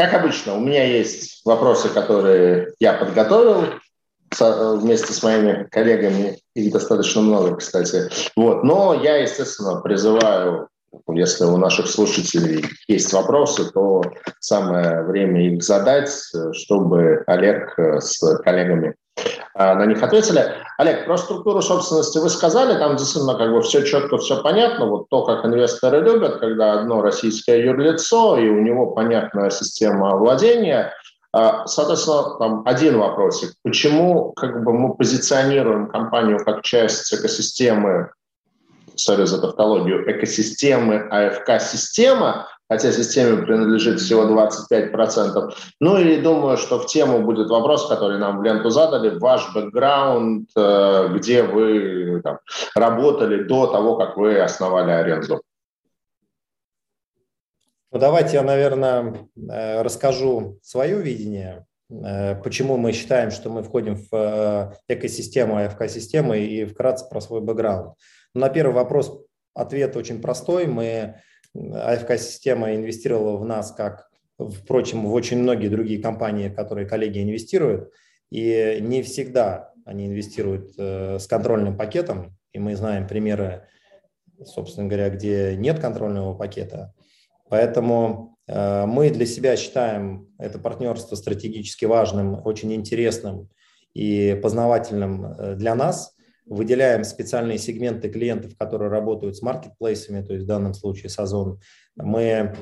как обычно, у меня есть вопросы, которые я подготовил вместе с моими коллегами, их достаточно много, кстати. Вот. Но я, естественно, призываю, если у наших слушателей есть вопросы, то самое время их задать, чтобы Олег с коллегами на них ответили. Олег, про структуру собственности вы сказали, там действительно как бы все четко, все понятно. Вот то, как инвесторы любят, когда одно российское юрлицо, и у него понятная система владения. А, соответственно, там один вопросик. Почему как бы, мы позиционируем компанию как часть экосистемы сори за тавтологию, экосистемы АФК-система, хотя системе принадлежит всего 25%. Ну и думаю, что в тему будет вопрос, который нам в ленту задали, ваш бэкграунд, э, где вы там, работали до того, как вы основали аренду. Ну, давайте я, наверное, э, расскажу свое видение, э, почему мы считаем, что мы входим в экосистему АФК-системы и вкратце про свой бэкграунд. На первый вопрос ответ очень простой. Мы АФК-система инвестировала в нас, как, впрочем, в очень многие другие компании, которые коллеги инвестируют. И не всегда они инвестируют э, с контрольным пакетом. И мы знаем примеры, собственно говоря, где нет контрольного пакета. Поэтому э, мы для себя считаем это партнерство стратегически важным, очень интересным и познавательным э, для нас – выделяем специальные сегменты клиентов, которые работают с маркетплейсами, то есть в данном случае с Озон. Мы э,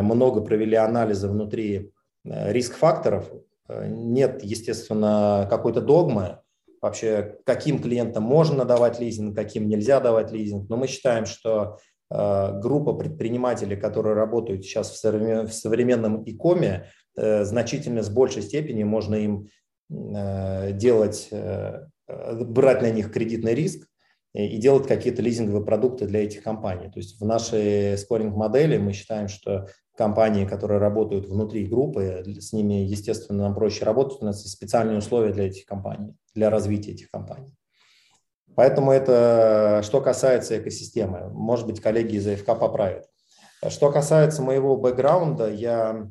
много провели анализа внутри э, риск-факторов. Э, нет, естественно, какой-то догмы, вообще каким клиентам можно давать лизинг, каким нельзя давать лизинг, но мы считаем, что группа предпринимателей, которые работают сейчас в современном икоме, значительно с большей степени можно им делать брать на них кредитный риск и делать какие-то лизинговые продукты для этих компаний. То есть в нашей скоринг-модели мы считаем, что компании, которые работают внутри группы, с ними, естественно, нам проще работать, у нас есть специальные условия для этих компаний, для развития этих компаний. Поэтому это что касается экосистемы. Может быть, коллеги из АФК поправят. Что касается моего бэкграунда, я,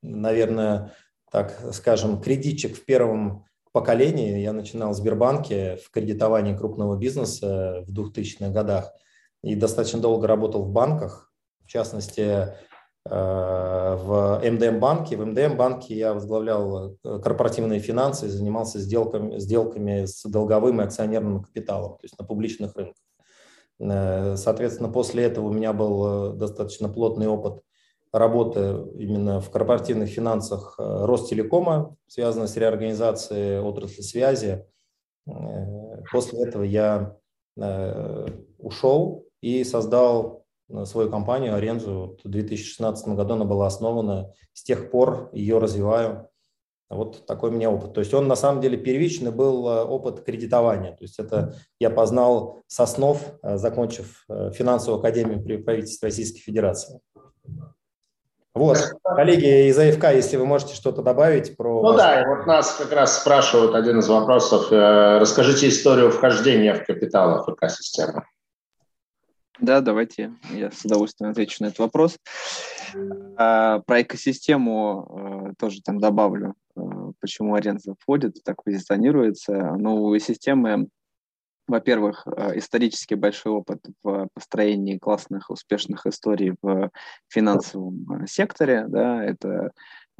наверное, так скажем, кредитчик в первом поколении. Я начинал в Сбербанке в кредитовании крупного бизнеса в 2000-х годах и достаточно долго работал в банках, в частности, э, в МДМ-банке. В МДМ-банке я возглавлял э, корпоративные финансы и занимался сделками, сделками с долговым и акционерным капиталом, то есть на публичных рынках. Э, соответственно, после этого у меня был достаточно плотный опыт работы именно в корпоративных финансах э, Ростелекома, связанной с реорганизацией отрасли связи. Э, после этого я э, ушел и создал свою компанию Арензу. В 2016 году она была основана. С тех пор ее развиваю. Вот такой у меня опыт. То есть он на самом деле первичный был опыт кредитования. То есть это я познал с основ, закончив финансовую академию при правительстве Российской Федерации. Вот, коллеги из АФК, если вы можете что-то добавить про... Ну да, вот нас как раз спрашивают один из вопросов. Э, расскажите историю вхождения в капитал АФК-системы. Да, давайте я с удовольствием отвечу на этот вопрос. А, про экосистему э, тоже там добавлю, э, почему Аренза входит, так позиционируется. Ну, у системы во-первых, э, исторически большой опыт в построении классных, успешных историй в финансовом э, секторе. Да, это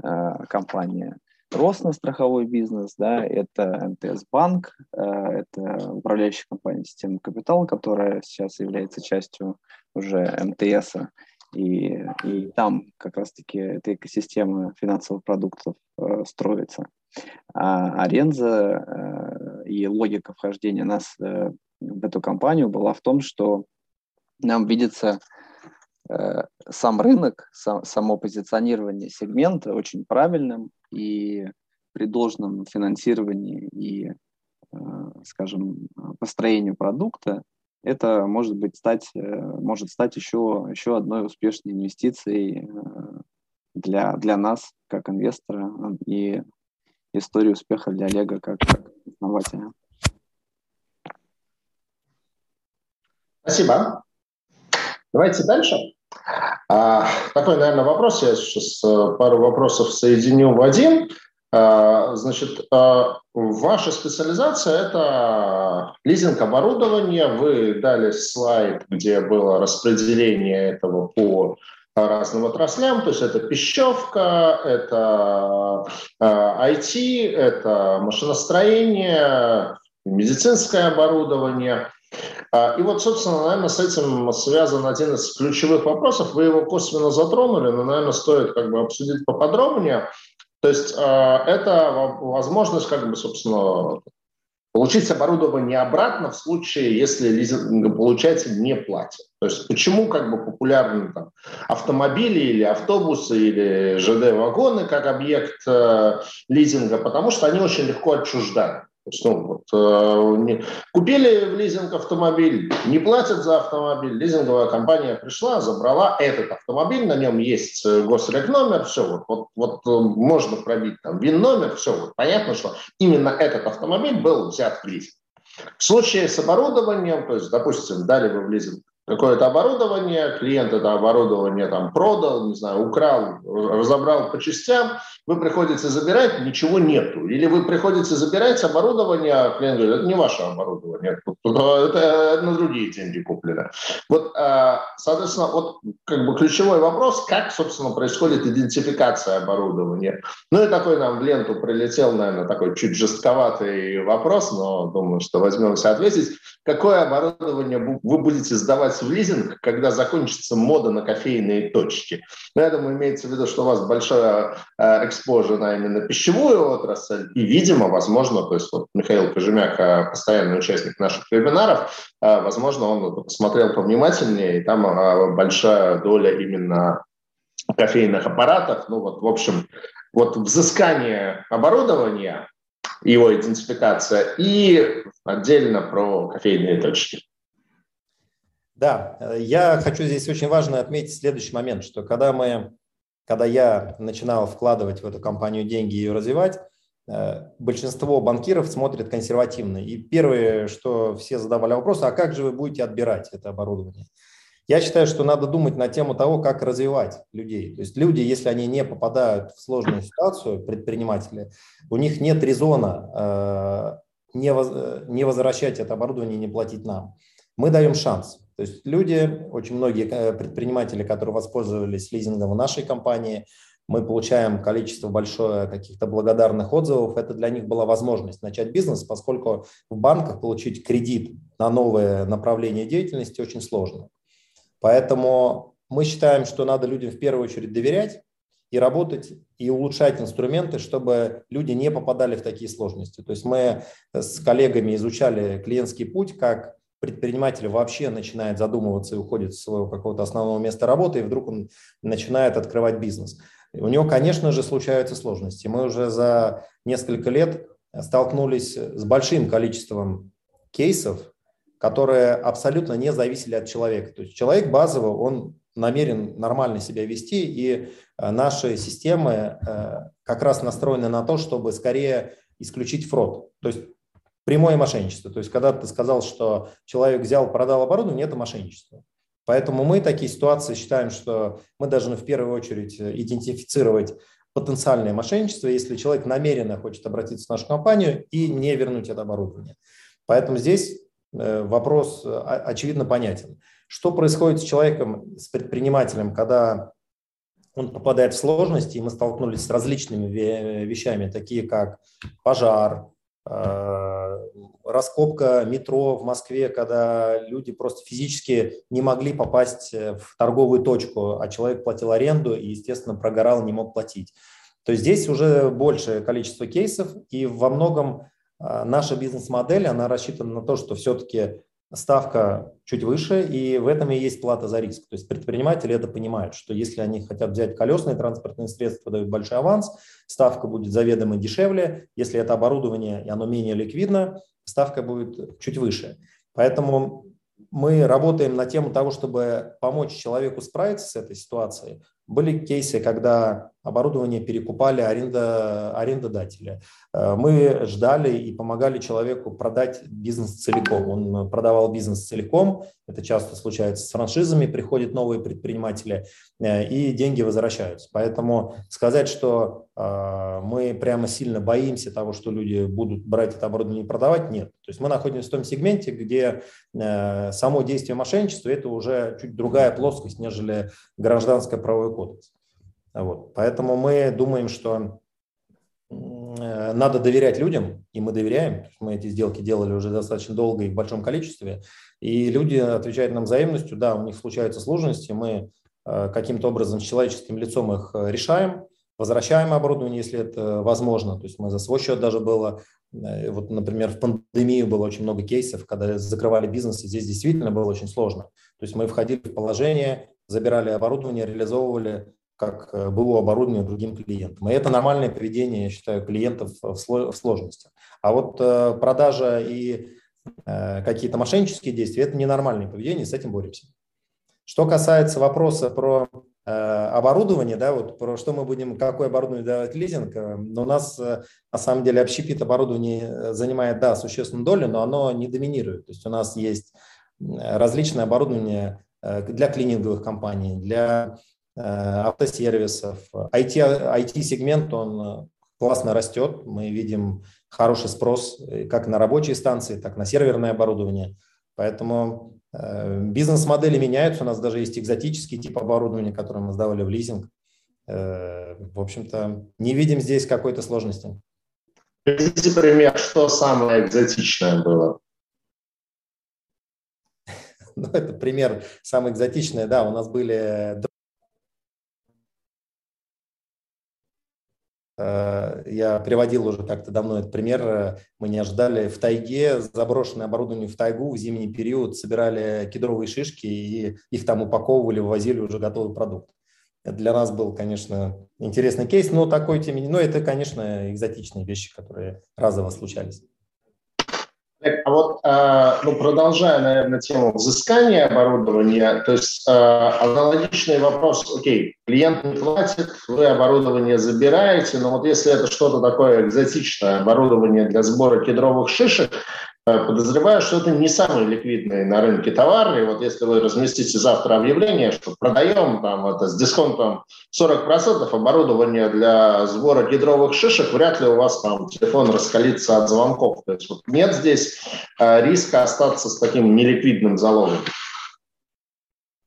э, компания Росно страховой бизнес, да, это МТС банк, это управляющая компания системы капитал, которая сейчас является частью уже МТС, и, и там как раз-таки эта экосистема финансовых продуктов строится. А Аренза и логика вхождения нас э, в эту компанию была в том, что нам видится э, сам рынок, само позиционирование сегмента очень правильным и при должном финансировании и, э, скажем, построению продукта. Это может быть стать, может стать еще, еще одной успешной инвестицией для, для нас, как инвестора, и историю успеха для Олега как, как основателя. Спасибо. Давайте дальше. А, такой, наверное, вопрос. Я сейчас э, пару вопросов соединю в один. А, значит, а, ваша специализация – это лизинг оборудования. Вы дали слайд, где было распределение этого по разным отраслям, то есть это пищевка, это IT, это машиностроение, медицинское оборудование. И вот, собственно, наверное, с этим связан один из ключевых вопросов. Вы его косвенно затронули, но, наверное, стоит как бы обсудить поподробнее. То есть э, это возможность, как бы, собственно, получить оборудование обратно в случае, если лизингополучатель не платит. То есть почему как бы популярны там, автомобили или автобусы или ЖД-вагоны как объект э, лизинга? Потому что они очень легко отчуждают. Ну, вот, э, не, купили в лизинг автомобиль, не платят за автомобиль, лизинговая компания пришла, забрала этот автомобиль, на нем есть э, госрекномер, все, вот, вот, вот э, можно пробить там ВИН-номер, все, вот, понятно, что именно этот автомобиль был взят в лизинг. В случае с оборудованием, то есть, допустим, дали вы в лизинг какое-то оборудование, клиент это оборудование там продал, не знаю, украл, разобрал по частям, вы приходите забирать, ничего нету. Или вы приходите забирать оборудование, а клиент говорит, это не ваше оборудование, это на другие деньги куплено. Вот, а, соответственно, вот как бы ключевой вопрос, как, собственно, происходит идентификация оборудования. Ну и такой нам в ленту прилетел, наверное, такой чуть жестковатый вопрос, но думаю, что возьмемся ответить. Какое оборудование вы будете сдавать в лизинг, когда закончится мода на кофейные точки. Но я имеется в виду, что у вас большая э, экспожа на именно пищевую отрасль, и, видимо, возможно, то есть вот Михаил Кожемяк, э, постоянный участник наших вебинаров, э, возможно, он посмотрел повнимательнее, и там большая доля именно кофейных аппаратов. Ну вот, в общем, вот взыскание оборудования, его идентификация и отдельно про кофейные точки. Да, э, я хочу здесь очень важно отметить следующий момент, что когда мы, когда я начинал вкладывать в эту компанию деньги и ее развивать, э, большинство банкиров смотрят консервативно. И первое, что все задавали вопрос, а как же вы будете отбирать это оборудование? Я считаю, что надо думать на тему того, как развивать людей. То есть люди, если они не попадают в сложную ситуацию, предприниматели, у них нет резона э, не возвращать это оборудование и не платить нам. Мы даем шанс. То есть люди, очень многие э, предприниматели, которые воспользовались лизингом в нашей компании, мы получаем количество большое каких-то благодарных отзывов. Это для них была возможность начать бизнес, поскольку в банках получить кредит на новое направление деятельности очень сложно. Поэтому мы считаем, что надо людям в первую очередь доверять и работать и улучшать инструменты, чтобы люди не попадали в такие сложности. То есть мы с коллегами изучали клиентский путь, как предприниматель вообще начинает задумываться и уходит с своего какого-то основного места работы, и вдруг он начинает открывать бизнес. У него, конечно же, случаются сложности. Мы уже за несколько лет столкнулись с большим количеством кейсов, которые абсолютно не зависели от человека. То есть человек базово, он намерен нормально себя вести, и э, наши системы э, как раз настроены на то, чтобы скорее исключить фрод. То есть прямое мошенничество. То есть, когда ты сказал, что человек взял, продал оборудование, это мошенничество. Поэтому мы такие ситуации считаем, что мы должны в первую очередь идентифицировать потенциальное мошенничество, если человек намеренно хочет обратиться в нашу компанию и не вернуть это оборудование. Поэтому здесь э, вопрос э, очевидно понятен. Что происходит с человеком, с предпринимателем, когда он попадает в сложности, и мы столкнулись с различными вещами, такие как пожар, Э, раскопка метро в Москве, когда люди просто физически не могли попасть э, в торговую точку, а человек платил аренду и, естественно, прогорал, не мог платить. То есть здесь уже большее количество кейсов, и во многом э, наша бизнес-модель, она рассчитана на то, что все-таки ставка чуть выше, и в этом и есть плата за риск. То есть предприниматели это понимают, что если они хотят взять колесные транспортные средства, дают большой аванс, ставка будет заведомо дешевле. Если это оборудование, и оно менее ликвидно, ставка будет чуть выше. Поэтому мы работаем на тему того, чтобы помочь человеку справиться с этой ситуацией. Были кейсы, когда оборудование перекупали аренда, арендодатели. Э, мы ждали и помогали человеку продать бизнес целиком. Он продавал бизнес целиком, это часто случается с франшизами, приходят новые предприниматели, э, и деньги возвращаются. Поэтому сказать, что э, мы прямо сильно боимся того, что люди будут брать это оборудование и продавать, нет. То есть мы находимся в том сегменте, где само действие мошенничества – это уже чуть другая плоскость, нежели гражданское правовой кодекс. Вот. Поэтому мы думаем, что Э, надо доверять людям, и мы доверяем. Мы эти сделки делали уже достаточно долго и в большом количестве. И люди отвечают нам взаимностью, да, у них случаются сложности, мы э, каким-то образом с человеческим лицом их э, решаем, возвращаем оборудование, если это возможно. То есть мы за свой счет даже было, вот, например, в пандемию было очень много кейсов, когда закрывали бизнес, и здесь действительно было очень сложно. То есть мы входили в положение, забирали оборудование, реализовывали как э, было оборудование другим клиентам. И это нормальное поведение, я считаю, клиентов в сложностях. А вот э, продажа и э, какие-то мошеннические действия – это ненормальное поведение, с этим боремся. Что касается вопроса про оборудование, да, вот про что мы будем, какое оборудование давать лизинг, но у нас на самом деле общепит оборудование занимает, да, существенную долю, но оно не доминирует. То есть у нас есть различное оборудование для клининговых компаний, для автосервисов. IT, IT-сегмент, он э, классно растет. Мы видим хороший спрос э, как на рабочие станции, так и на серверное оборудование. Поэтому бизнес-модели меняются. У нас даже есть экзотический тип оборудования, который мы сдавали в лизинг. В общем-то, не видим здесь какой-то сложности. Приведите пример, что самое экзотичное было? Ну, это пример самый экзотичный. Да, у нас были я приводил уже как-то давно этот пример. Мы не ожидали в тайге, заброшенное оборудование в тайгу в зимний период, собирали кедровые шишки и их там упаковывали, вывозили уже готовый продукт. Это для нас был, конечно, интересный кейс, но такой тем не но это, конечно, экзотичные вещи, которые разово случались. А вот, э, ну, продолжая, наверное, тему взыскания оборудования, то есть э, аналогичный вопрос, окей, клиент не платит, вы оборудование забираете, но вот если это что-то такое экзотичное, оборудование для сбора кедровых шишек, подозреваю, что это не самый ликвидный на рынке товар. И вот если вы разместите завтра объявление, что продаем там это с дисконтом 40% оборудования для сбора гидровых шишек, вряд ли у вас там телефон раскалится от звонков. То есть вот нет здесь э, риска остаться с таким неликвидным залогом.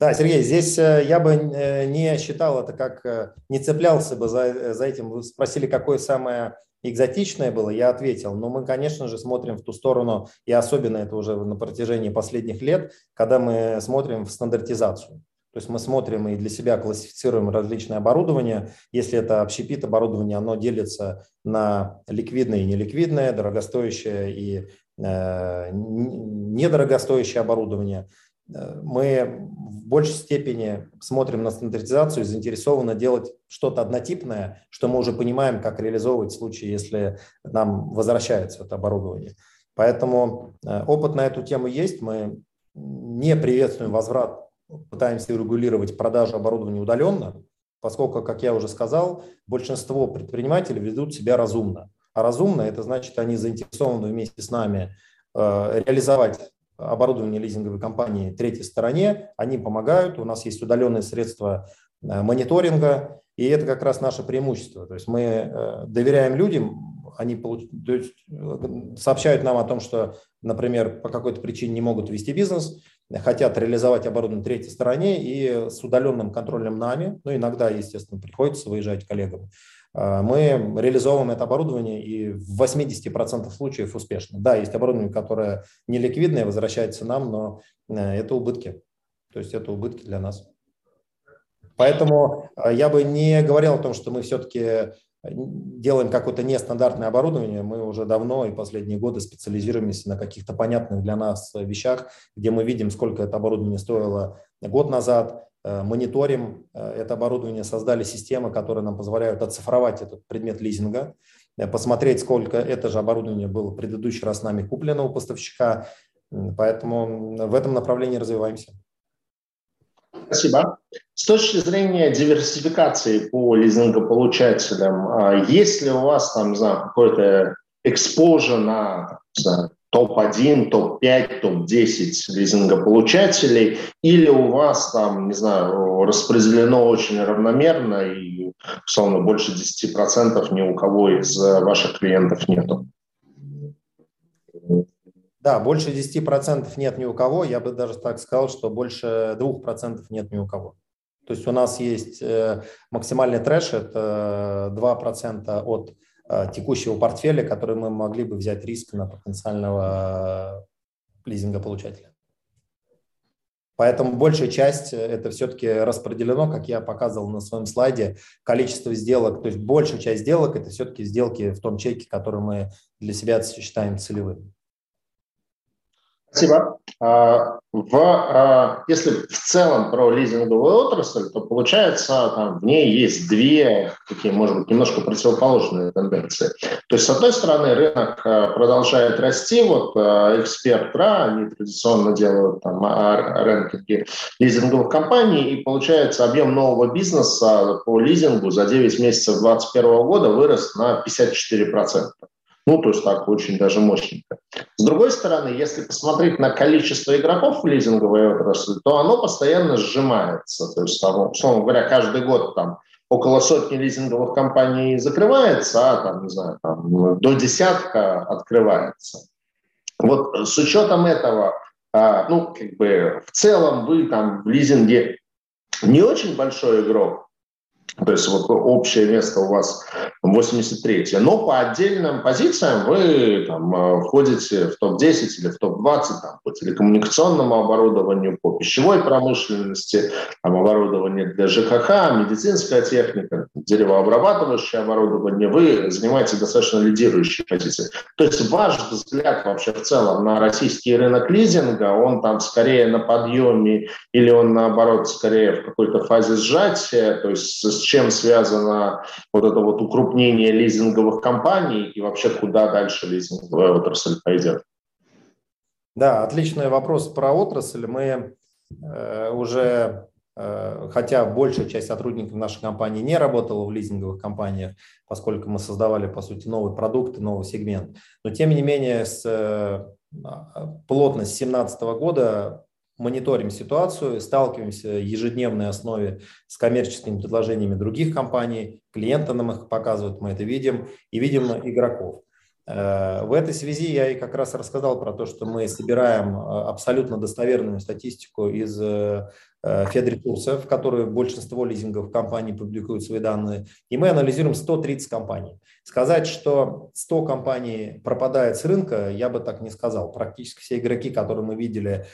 Да, Сергей, здесь э, я бы не считал это как, не цеплялся бы за, за этим. Вы спросили, какое самое экзотичное было, я ответил. Но мы, конечно же, смотрим в ту сторону, и особенно это уже на протяжении последних лет, когда мы смотрим в стандартизацию. То есть мы смотрим и для себя классифицируем различное оборудование. Если это общепит оборудование, оно делится на ликвидное и неликвидное, дорогостоящее и э, недорогостоящее оборудование. Э, мы в большей степени смотрим на стандартизацию и заинтересованы делать что-то однотипное, что мы уже понимаем, как реализовывать в случае, если нам возвращается это оборудование. Поэтому э, опыт на эту тему есть. Мы не приветствуем возврат, пытаемся регулировать продажу оборудования удаленно, поскольку, как я уже сказал, большинство предпринимателей ведут себя разумно. А разумно – это значит, они заинтересованы вместе с нами э, реализовать оборудование лизинговой компании третьей стороне, они помогают, у нас есть удаленные средства э, мониторинга, и это как раз наше преимущество. То есть мы э, доверяем людям, они э, сообщают нам о том, что, например, по какой-то причине не могут вести бизнес, хотят реализовать оборудование третьей стороне и с удаленным контролем нами, ну, иногда, естественно, приходится выезжать коллегам, мы реализовываем это оборудование и в 80% случаев успешно. Да, есть оборудование, которое не ликвидное, возвращается нам, но э, это убытки. То есть это убытки для нас. Поэтому э, я бы не говорил о том, что мы все-таки э, делаем какое-то нестандартное оборудование. Мы уже давно и последние годы специализируемся на каких-то понятных для нас вещах, где мы видим, сколько это оборудование стоило год назад, Э, мониторим э, это оборудование, создали системы, которые нам позволяют оцифровать этот предмет лизинга, э, посмотреть, сколько это же оборудование было в предыдущий раз нами куплено у поставщика. Поэтому в этом направлении развиваемся. Спасибо. С точки зрения диверсификации по лизингополучателям, а есть ли у вас там, не знаю, какой-то экспожа на топ-1, топ-5, топ-10 лизингополучателей, или у вас там, не знаю, распределено очень равномерно и, условно, больше 10% ни у кого из ваших клиентов нету? Да, больше 10% нет ни у кого. Я бы даже так сказал, что больше 2% нет ни у кого. То есть у нас есть э, максимальный трэш, это 2% от э, текущего портфеля, который мы могли бы взять риск на потенциального лизингополучателя. Поэтому большая часть э, это все-таки распределено, как я показывал на своем слайде, количество сделок, то есть большая часть сделок это все-таки сделки в том чеке, который мы для себя считаем целевым. Спасибо. А, в, а, если в целом про лизинговую отрасль, то получается, там, в ней есть две такие, может быть, немножко противоположные тенденции. То есть, с одной стороны, рынок а, продолжает расти. Вот эксперт РА, они традиционно делают там, рынки лизинговых компаний, и получается, объем нового бизнеса по лизингу за 9 месяцев 2021 года вырос на 54%. Ну, то есть так очень даже мощненько. С другой стороны, если посмотреть на количество игроков в лизинговой отрасли, то оно постоянно сжимается. То есть, там, условно говоря, каждый год там около сотни лизинговых компаний закрывается, а там, не знаю, там, до десятка открывается. Вот с учетом этого, а, ну, как бы в целом вы там в лизинге не очень большой игрок, то есть вот общее место у вас 83 но по отдельным позициям вы там, э, входите в топ-10 или в топ-20 там, по телекоммуникационному оборудованию, по пищевой промышленности, там, оборудование для ЖКХ, медицинская техника, деревообрабатывающее оборудование, вы занимаете достаточно лидирующие позиции. То есть ваш взгляд вообще в целом на российский рынок лизинга, он там скорее на подъеме или он наоборот скорее в какой-то фазе сжатия, то есть с чем связано вот это вот укрупнение лизинговых компаний и вообще куда дальше лизинговая отрасль пойдет? Да, отличный вопрос про отрасль. Мы э, уже, э, хотя большая часть сотрудников нашей компании не работала в лизинговых компаниях, поскольку мы создавали, по сути, новый продукт, новый сегмент, но тем не менее с э, плотно с 2017 года мониторим ситуацию, сталкиваемся в ежедневной основе с коммерческими предложениями других компаний, клиенты нам их показывают, мы это видим, и видим игроков. Э, в этой связи я и как раз рассказал про то, что мы собираем э, абсолютно достоверную статистику из э, Федресурса, в которой большинство лизинговых компаний публикуют свои данные, и мы анализируем 130 компаний. Сказать, что 100 компаний пропадает с рынка, я бы так не сказал. Практически все игроки, которые мы видели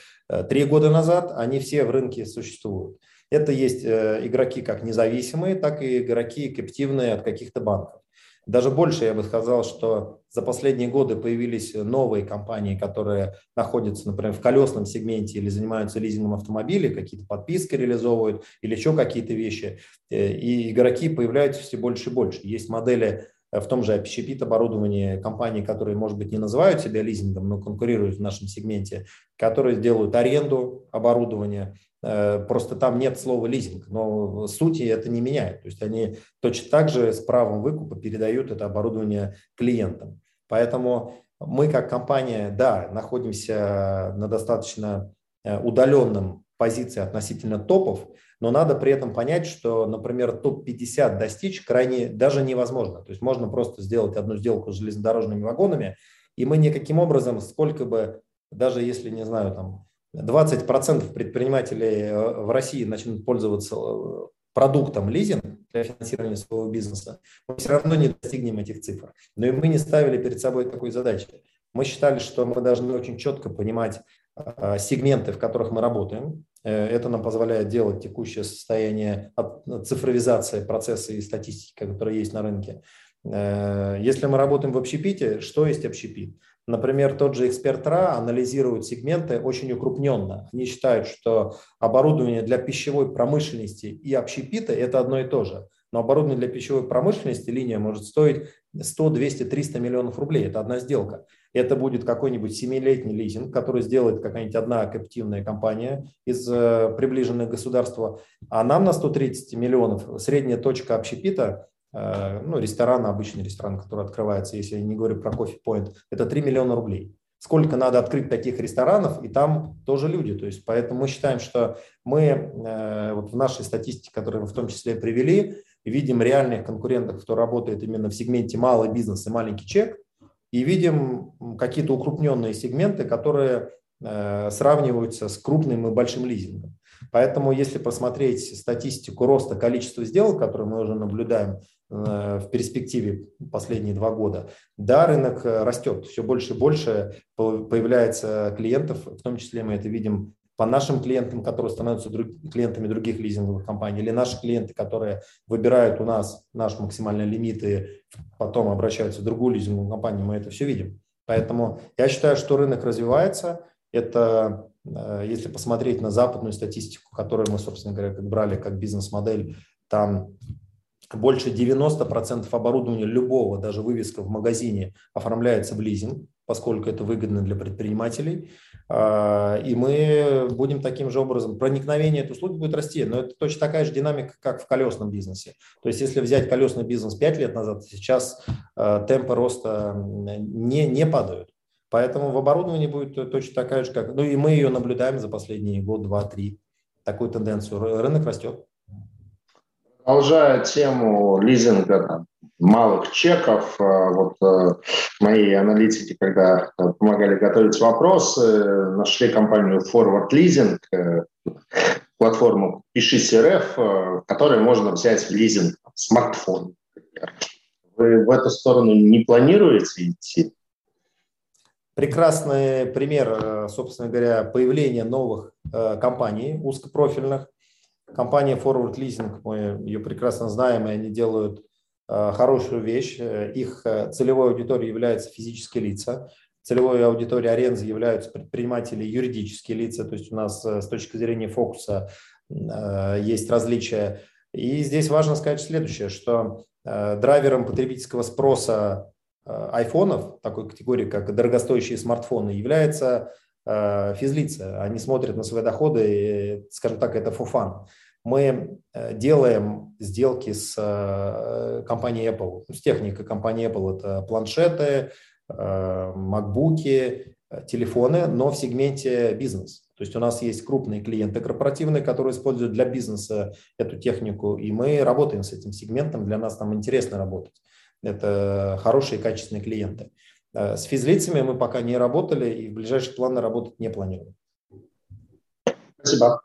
три года назад, они все в рынке существуют. Это есть игроки как независимые, так и игроки каптивные от каких-то банков. Даже больше я бы сказал, что за последние годы появились новые компании, которые находятся, например, в колесном сегменте или занимаются лизингом автомобилей, какие-то подписки реализовывают или еще какие-то вещи. Э, и игроки появляются все больше и больше. Есть модели в том же общепит оборудовании компании, которые, может быть, не называют себя лизингом, но конкурируют в нашем сегменте, которые делают аренду оборудования, Э, просто там нет слова лизинг, но сути это не меняет. То есть они точно так же с правом выкупа передают это оборудование клиентам. Поэтому мы как компания, да, находимся на достаточно э, удаленном позиции относительно топов, но надо при этом понять, что, например, топ-50 достичь крайне даже невозможно. То есть можно просто сделать одну сделку с железнодорожными вагонами, и мы никаким образом, сколько бы, даже если, не знаю, там 20% предпринимателей э, в России начнут пользоваться э, продуктом лизинг для финансирования своего бизнеса, мы все равно не достигнем этих цифр. Но и мы не ставили перед собой такой задачи. Мы считали, что мы должны очень четко понимать э, сегменты, в которых мы работаем. Это нам позволяет делать текущее состояние цифровизации процесса и статистики, которые есть на рынке. Если мы работаем в общепите, что есть общепит? Например, тот же эксперт РА анализирует сегменты очень укрупненно. Они считают, что оборудование для пищевой промышленности и общепита – это одно и то же. Но оборудование для пищевой промышленности линия может стоить 100, 200, 300 миллионов рублей. Это одна сделка. Это будет какой-нибудь семилетний лизинг, который сделает какая-нибудь одна капитивная компания из э, приближенных государства. А нам на 130 миллионов средняя точка общепита э, ну, ресторана, обычный ресторан, который открывается, если я не говорю про кофе-поинт, это 3 миллиона рублей сколько надо открыть таких ресторанов, и там тоже люди. То есть, поэтому мы считаем, что мы э, вот в нашей статистике, которую мы в том числе привели, видим реальных конкурентов, кто работает именно в сегменте малый бизнес и маленький чек, и видим какие-то укрупненные сегменты, которые э, сравниваются с крупным и большим лизингом. Поэтому, если посмотреть статистику роста количества сделок, которые мы уже наблюдаем Э, в перспективе последние два года, да, рынок э, растет, все больше и больше появляется клиентов, в том числе мы это видим по нашим клиентам, которые становятся друг, клиентами других лизинговых компаний, или наши клиенты, которые выбирают у нас наш максимальный лимит и потом обращаются в другую лизинговую компанию, мы это все видим. Поэтому я считаю, что рынок развивается. Это, э, если посмотреть на западную статистику, которую мы, собственно говоря, брали как бизнес-модель, там больше 90% оборудования любого, даже вывеска в магазине, оформляется в лизинг, поскольку это выгодно для предпринимателей. А, и мы будем таким же образом, проникновение этой услуги будет расти, но это точно такая же динамика, как в колесном бизнесе. То есть если взять колесный бизнес 5 лет назад, сейчас а, темпы роста не, не падают. Поэтому в оборудовании будет точно такая же, как... Ну и мы ее наблюдаем за последние год, два, три. Такую тенденцию. Рынок растет. Продолжая тему лизинга там, малых чеков, э, вот э, мои аналитики, когда э, помогали готовить вопросы, нашли компанию Forward Leasing, платформу Пишись РФ, в которой можно взять лизинг смартфон. Вы в эту сторону не планируете идти? Прекрасный пример, собственно говоря, появления новых компаний узкопрофильных, Компания Forward Leasing, мы ее прекрасно знаем, и они делают э, хорошую вещь. Их э, целевой аудиторией являются физические лица. Целевой аудиторией Арензы являются предприниматели юридические лица. То есть у нас э, с точки зрения фокуса есть различия. И здесь важно сказать следующее, что драйвером потребительского спроса айфонов, такой категории, как дорогостоящие смартфоны, является Э, физлица, они смотрят на свои доходы, скажем так, это фуфан. Мы э, делаем сделки с э, компанией Apple, с техникой компании Apple. Это планшеты, макбуки, телефоны, но в сегменте бизнес. То есть у нас есть крупные клиенты корпоративные, которые используют для бизнеса эту технику, и мы работаем с этим сегментом, для нас там интересно работать. Это хорошие, качественные клиенты. Э, с физлицами мы пока не работали и в ближайшие планы работать не планируем. Спасибо.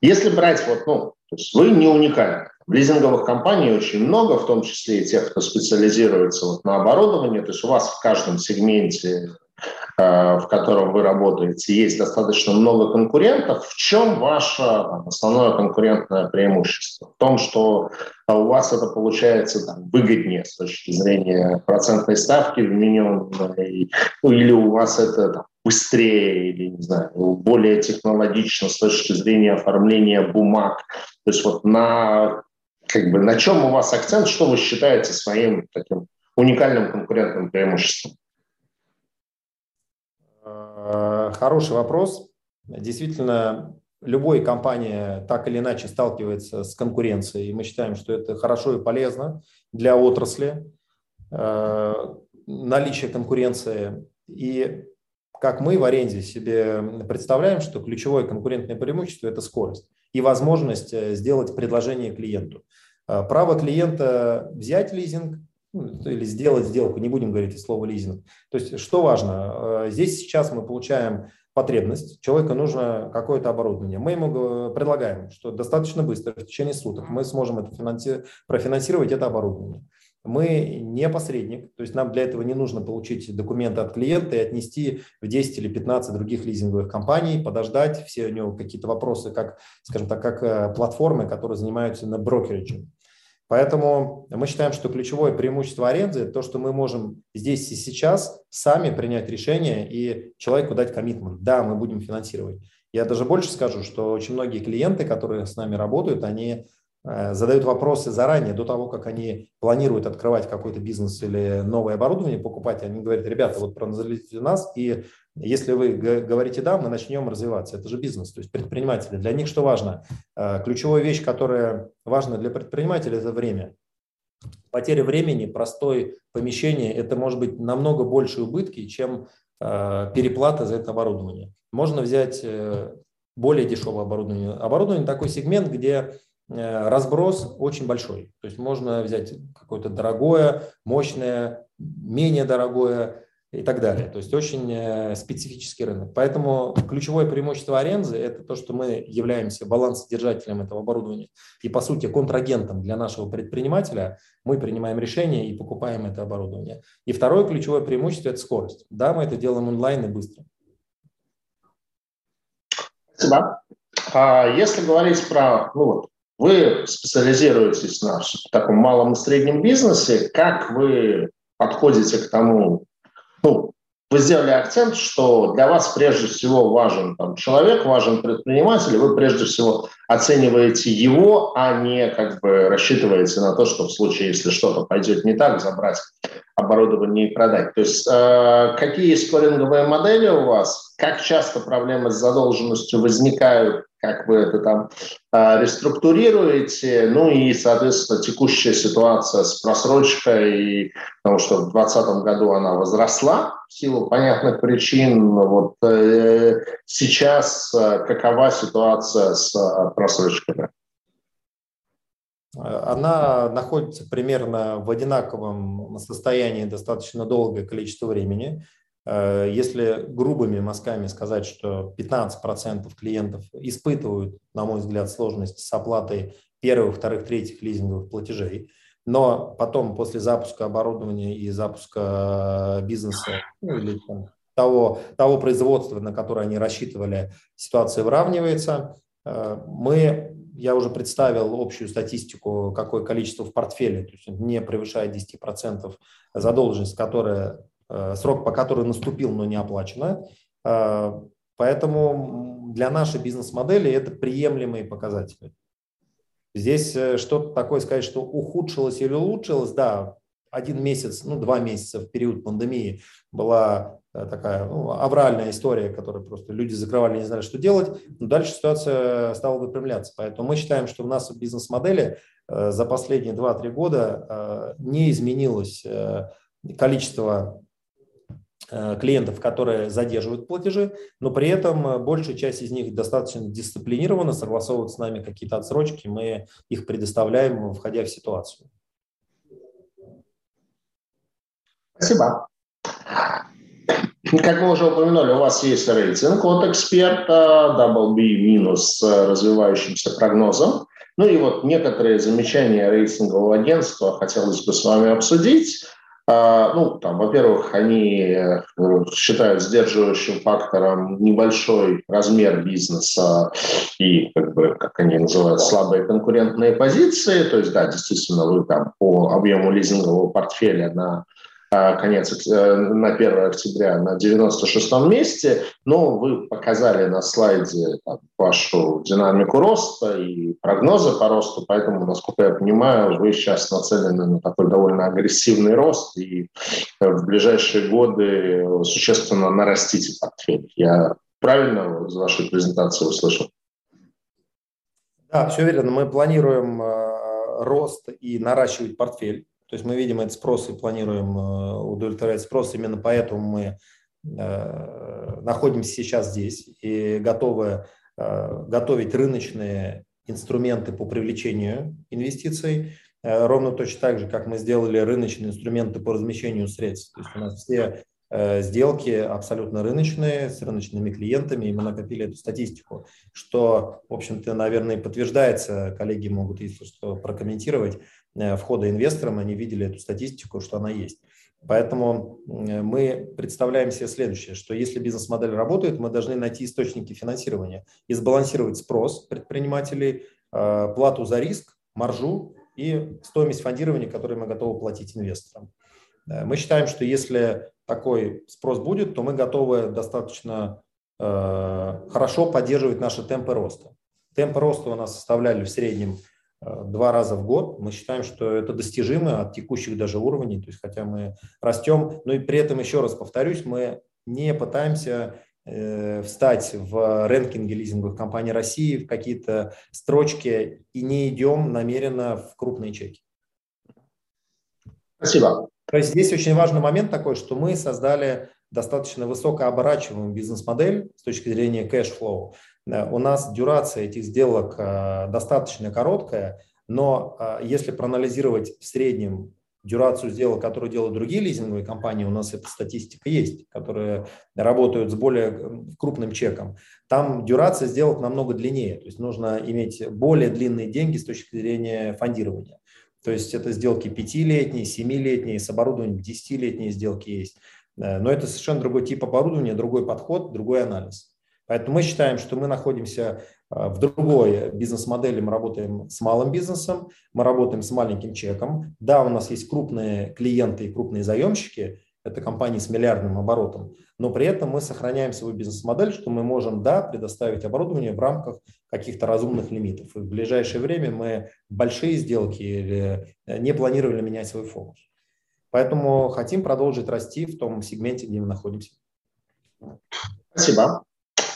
Если брать, вот, ну, то есть вы не уникальны. Лизинговых компаний очень много, в том числе и тех, кто специализируется вот на оборудовании. То есть у вас в каждом сегменте в котором вы работаете, есть достаточно много конкурентов. В чем ваше основное конкурентное преимущество? В том, что э, у вас это получается там, выгоднее с точки зрения процентной ставки вмененной, ну, или у вас это там, быстрее, или, не знаю, более технологично с точки зрения оформления бумаг. То есть вот на, как бы, на чем у вас акцент, что вы считаете своим таким уникальным конкурентным преимуществом? Э, хороший вопрос. Действительно, любая компания так или иначе сталкивается с конкуренцией, и мы считаем, что это хорошо и полезно для отрасли, э, наличие конкуренции. И как мы в аренде себе представляем, что ключевое конкурентное преимущество – это скорость и возможность э, сделать предложение клиенту. Право клиента взять лизинг или сделать сделку, не будем говорить слово лизинг. То есть что важно? Э, здесь сейчас мы получаем потребность, человеку нужно какое-то оборудование. Мы ему предлагаем, что достаточно быстро, в течение суток, мы сможем это финанси... профинансировать это оборудование. Мы не посредник, то есть нам для этого не нужно получить документы от клиента и отнести в 10 или 15 других лизинговых компаний, подождать, все у него какие-то вопросы, как, скажем так, как э, платформы, которые занимаются на брокериджем. Поэтому мы считаем, что ключевое преимущество аренды – то, что мы можем здесь и сейчас сами принять решение и человеку дать коммитмент. Да, мы будем финансировать. Я даже больше скажу, что очень многие клиенты, которые с нами работают, они э, задают вопросы заранее, до того, как они планируют открывать какой-то бизнес или новое оборудование покупать, они говорят, ребята, вот проанализируйте нас, и если вы говорите «да», мы начнем развиваться. Это же бизнес, то есть предприниматели. Для них что важно? Э, ключевая вещь, которая важна для предпринимателя – это время. Потеря времени, простое помещение – это может быть намного больше убытки, чем э, переплата за это оборудование. Можно взять более дешевое оборудование. Оборудование такой сегмент, где э, разброс очень большой. То есть можно взять какое-то дорогое, мощное, менее дорогое и так далее. То есть очень э, специфический рынок. Поэтому ключевое преимущество Арензы – это то, что мы являемся балансодержателем этого оборудования и, по сути, контрагентом для нашего предпринимателя. Мы принимаем решение и покупаем это оборудование. И второе ключевое преимущество – это скорость. Да, мы это делаем онлайн и быстро. Спасибо. А если говорить про, ну вот, вы специализируетесь на таком малом и среднем бизнесе, как вы подходите к тому, ну, вы сделали акцент, что для вас прежде всего важен там, человек, важен предприниматель, и вы прежде всего оцениваете его, а не как бы рассчитываете на то, что в случае, если что-то пойдет не так, забрать оборудование и продать. То есть э, какие скоринговые модели у вас, как часто проблемы с задолженностью возникают как вы это там а, реструктурируете, ну и, соответственно, текущая ситуация с просрочкой, потому что в 2020 году она возросла в силу понятных причин. Вот э, сейчас э, какова ситуация с э, просрочками? Она находится примерно в одинаковом состоянии достаточно долгое количество времени. Э, если грубыми мазками сказать, что 15% клиентов испытывают, на мой взгляд, сложности с оплатой первых, вторых, третьих лизинговых платежей, но потом после запуска оборудования и запуска бизнеса ну, или там, того, того производства, на которое они рассчитывали, ситуация выравнивается. Э, мы, я уже представил общую статистику, какое количество в портфеле, то есть не превышает 10% задолженность, которая Э, срок, по которому наступил, но не оплачено. Э, поэтому для нашей бизнес-модели это приемлемые показатели. Здесь э, что-то такое сказать, что ухудшилось или улучшилось, да, один месяц, ну, два месяца в период пандемии была такая ну, авральная история, которая просто люди закрывали, не знали, что делать, но дальше ситуация стала выпрямляться. Поэтому мы считаем, что в в бизнес-модели за последние 2-3 года не изменилось количество Э, клиентов, которые задерживают платежи, но при этом э, большая часть из них достаточно дисциплинирована, согласовывают с нами какие-то отсрочки, мы их предоставляем, входя в ситуацию. Спасибо. Как мы уже упомянули, у вас есть рейтинг от эксперта, double B минус с развивающимся прогнозом. Ну и вот некоторые замечания рейтингового агентства хотелось бы с вами обсудить. А, ну, там, во-первых, они э, считают сдерживающим фактором небольшой размер бизнеса и, как бы, как они называют, слабые конкурентные позиции. То есть, да, действительно, вы там по объему лизингового портфеля на конец, э, на 1 октября на 96-м месте, но вы показали на слайде там, вашу динамику роста и прогнозы по росту, поэтому, насколько я понимаю, вы сейчас нацелены на такой довольно агрессивный рост и э, в ближайшие годы существенно нарастите портфель. Я правильно из вашей презентации услышал? Да, все верно. Мы планируем э, рост и наращивать портфель. То есть мы видим этот спрос и планируем э, удовлетворять спрос. Именно поэтому мы э, находимся сейчас здесь и готовы э, готовить рыночные инструменты по привлечению инвестиций, ровно точно так же, как мы сделали рыночные инструменты по размещению средств. То есть у нас все сделки абсолютно рыночные, с рыночными клиентами, и мы накопили эту статистику, что, в общем-то, наверное, подтверждается, коллеги могут, если что, прокомментировать, входа инвесторам, они видели эту статистику, что она есть. Поэтому мы представляем себе следующее, что если бизнес-модель работает, мы должны найти источники финансирования и сбалансировать спрос предпринимателей, э, плату за риск, маржу и стоимость фондирования, которую мы готовы платить инвесторам. Э, мы считаем, что если такой спрос будет, то мы готовы достаточно хорошо поддерживать наши темпы роста. Темпы роста у нас составляли в среднем два раза в год. Мы считаем, что это достижимо от текущих даже уровней, то есть хотя мы растем, но и при этом, еще раз повторюсь, мы не пытаемся э, встать в рэнкинге лизинговых компаний России в какие-то строчки и не идем намеренно в крупные чеки. Спасибо. То есть здесь очень важный момент такой, что мы создали достаточно высокооборачиваемую бизнес-модель с точки зрения cash flow. Э, у нас дюрация этих сделок э, достаточно короткая, но э, если проанализировать в среднем дюрацию сделок, которую делают другие лизинговые компании, у нас эта статистика есть, которые работают с более крупным чеком. Там дюрация сделок намного длиннее, то есть нужно иметь более длинные деньги с точки зрения фондирования. То есть это сделки пятилетние, семилетние, с оборудованием десятилетние сделки есть. Но это совершенно другой тип оборудования, другой подход, другой анализ. Поэтому мы считаем, что мы находимся а, в другой бизнес-модели. Мы работаем с малым бизнесом, мы работаем с маленьким чеком. Да, у нас есть крупные клиенты и крупные заемщики, это компании с миллиардным оборотом, но при этом мы сохраняем свою бизнес-модель, что мы можем, да, предоставить оборудование в рамках каких-то разумных лимитов. И в ближайшее время мы большие сделки или э, не планировали менять свой фокус. Поэтому хотим продолжить расти в том сегменте, где мы находимся. Спасибо.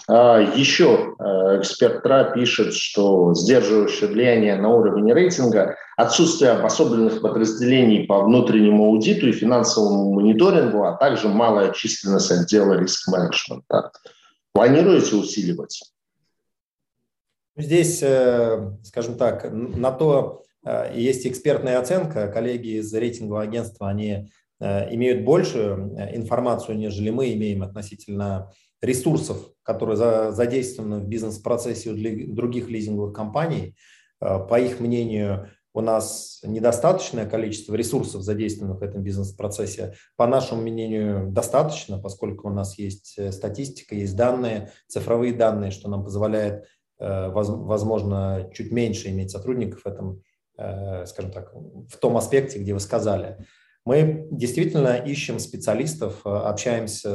А, еще э, эксперт ТРА пишет, что сдерживающее влияние на уровень рейтинга, отсутствие обособленных подразделений по внутреннему аудиту и финансовому мониторингу, а также малая численность отдела риск-менеджмента. Планируете усиливать? Здесь, э, скажем так, на то э, есть экспертная оценка. Коллеги из рейтингового агентства, они имеют большую информацию, нежели мы имеем относительно ресурсов, которые задействованы в бизнес-процессе у других лизинговых компаний. Э, по их мнению, у нас недостаточное количество ресурсов, задействованных в этом бизнес-процессе. По нашему мнению, достаточно, поскольку у нас есть э, статистика, есть данные, цифровые данные, что нам позволяет, э, возможно, чуть меньше иметь сотрудников в этом, скажем так, в том аспекте, где вы сказали. Мы действительно ищем специалистов, общаемся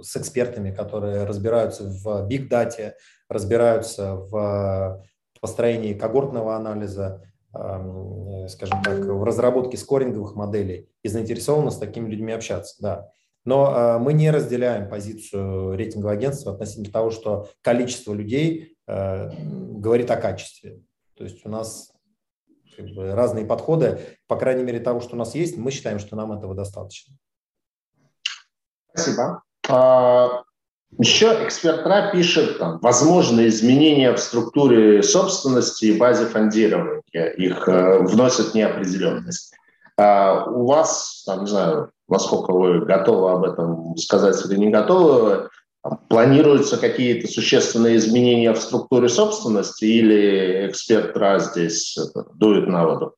с экспертами, которые разбираются в биг-дате, разбираются в построении когортного анализа, скажем так, в разработке скоринговых моделей и заинтересованы с такими людьми общаться, да. Но а, мы не разделяем позицию рейтингового агентства относительно того, что количество людей а, говорит о качестве. То есть у нас как бы, разные подходы, по крайней мере, того, что у нас есть, мы считаем, что нам этого достаточно. Спасибо. А, еще эксперт РА пишет, там, возможные изменения в структуре собственности и базе фондирования. Их э, вносят неопределенность. А у вас, там, не знаю, насколько вы готовы об этом сказать или не готовы, планируются какие-то существенные изменения в структуре собственности или эксперт РА здесь это, дует на воду?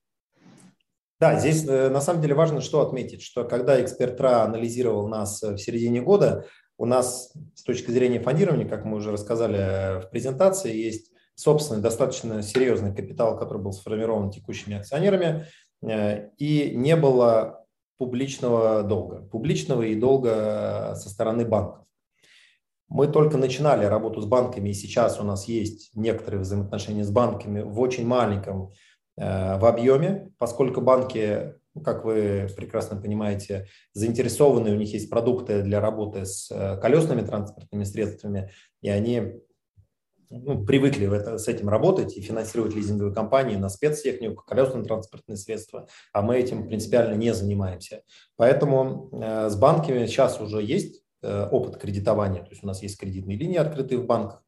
Да, здесь э, на самом деле важно что отметить, что когда эксперт РА анализировал нас э, в середине года, у нас с точки зрения фондирования, как мы уже рассказали э, в презентации, есть собственный достаточно серьезный капитал, который был сформирован текущими акционерами, и не было публичного долга, публичного и долга со стороны банков. Мы только начинали работу с банками, и сейчас у нас есть некоторые взаимоотношения с банками в очень маленьком в объеме, поскольку банки, ну, как вы прекрасно понимаете, заинтересованы, у них есть продукты для работы с э, колесными транспортными средствами, и они ну, привыкли в это, с этим работать и финансировать лизинговые компании на спецтехнику, колесные транспортные средства, а мы этим принципиально не занимаемся. Поэтому э, с банками сейчас уже есть э, опыт кредитования, то есть у нас есть кредитные линии открытые в банках,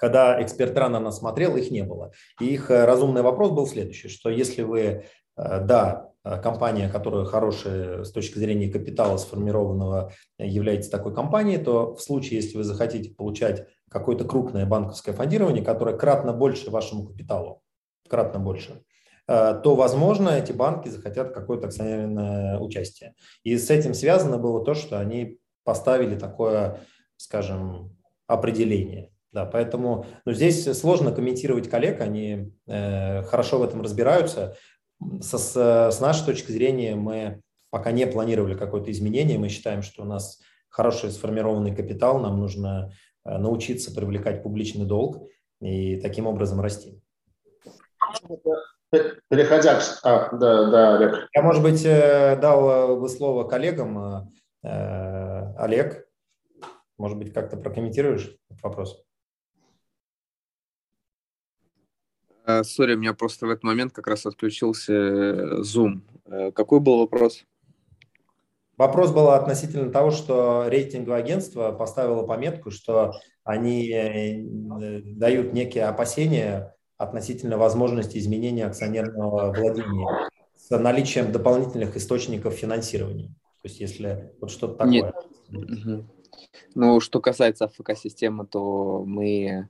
когда эксперт рано нас смотрел, их не было. И их э, разумный вопрос был следующий, что если вы, э, да, э, компания, которая хорошая с точки зрения капитала сформированного, является такой компанией, то в случае, если вы захотите получать какое-то крупное банковское фондирование, которое кратно больше вашему капиталу, кратно больше, то, возможно, эти банки захотят какое-то акционерное участие. И с этим связано было то, что они поставили такое, скажем, определение. Да, поэтому ну, здесь сложно комментировать коллег, они э, хорошо в этом разбираются. Со, с, с нашей точки зрения мы пока не планировали какое-то изменение. Мы считаем, что у нас хороший сформированный капитал, нам нужно э, научиться привлекать публичный долг и таким образом расти. переходя к... А, да, да, Олег. Я, может быть, э, дал бы слово коллегам. Э, Олег, может быть, как-то прокомментируешь вопрос? Сори, у меня просто в этот момент как раз отключился Zoom. Какой был вопрос? Вопрос был относительно того, что рейтинговое агентство поставило пометку, что они э, дают некие опасения относительно возможности изменения акционерного владения с наличием дополнительных источников финансирования. То есть если вот что-то такое. Нет. Ну, что касается АФК-системы, то мы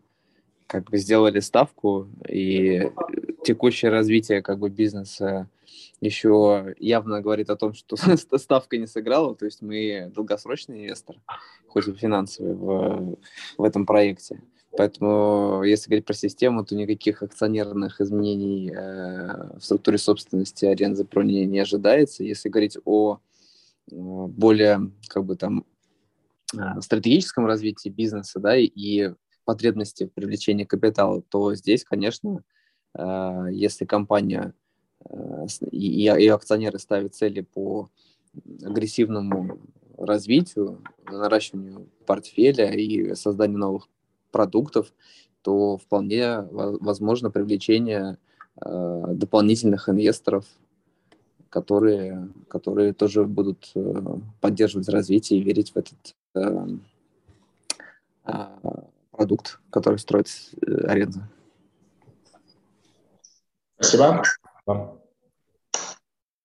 как бы сделали ставку, и текущее развитие как бы бизнеса еще явно говорит о том, что ставка не сыграла, то есть мы долгосрочный инвестор, хоть и финансовый в, в этом проекте. Поэтому, если говорить про систему, то никаких акционерных изменений э, в структуре собственности Аренза Про не, не ожидается. Если говорить о э, более как бы там э, стратегическом развитии бизнеса, да, и потребности в привлечении капитала, то здесь, конечно, э, если компания Э, и, и акционеры ставят цели по агрессивному развитию, наращиванию портфеля и созданию новых продуктов, то вполне возможно привлечение э, дополнительных инвесторов, которые, которые тоже будут поддерживать развитие и верить в этот э, продукт, который строит э, аренда. Спасибо.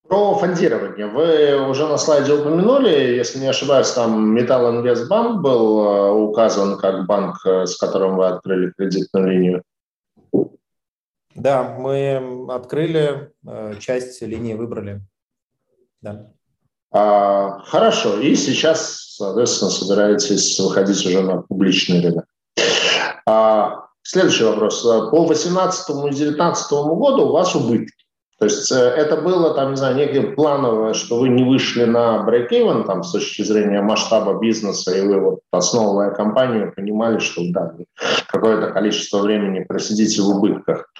Про фондирование. Вы уже на слайде упомянули, если не ошибаюсь, там Металл Инвестбанк был э, указан как банк, э, с которым вы открыли кредитную линию. Да, мы открыли, часть линии выбрали. Да. А, хорошо, и сейчас, соответственно, собираетесь выходить уже на публичный рынок. А, следующий вопрос. По 2018 и 2019 году у вас убытки. То есть э, это было, там, не знаю, некое плановое, что вы не вышли на break-even там, с точки зрения масштаба бизнеса, и вы, вот, основывая компанию, понимали, что да, какое-то количество времени просидите в убытках.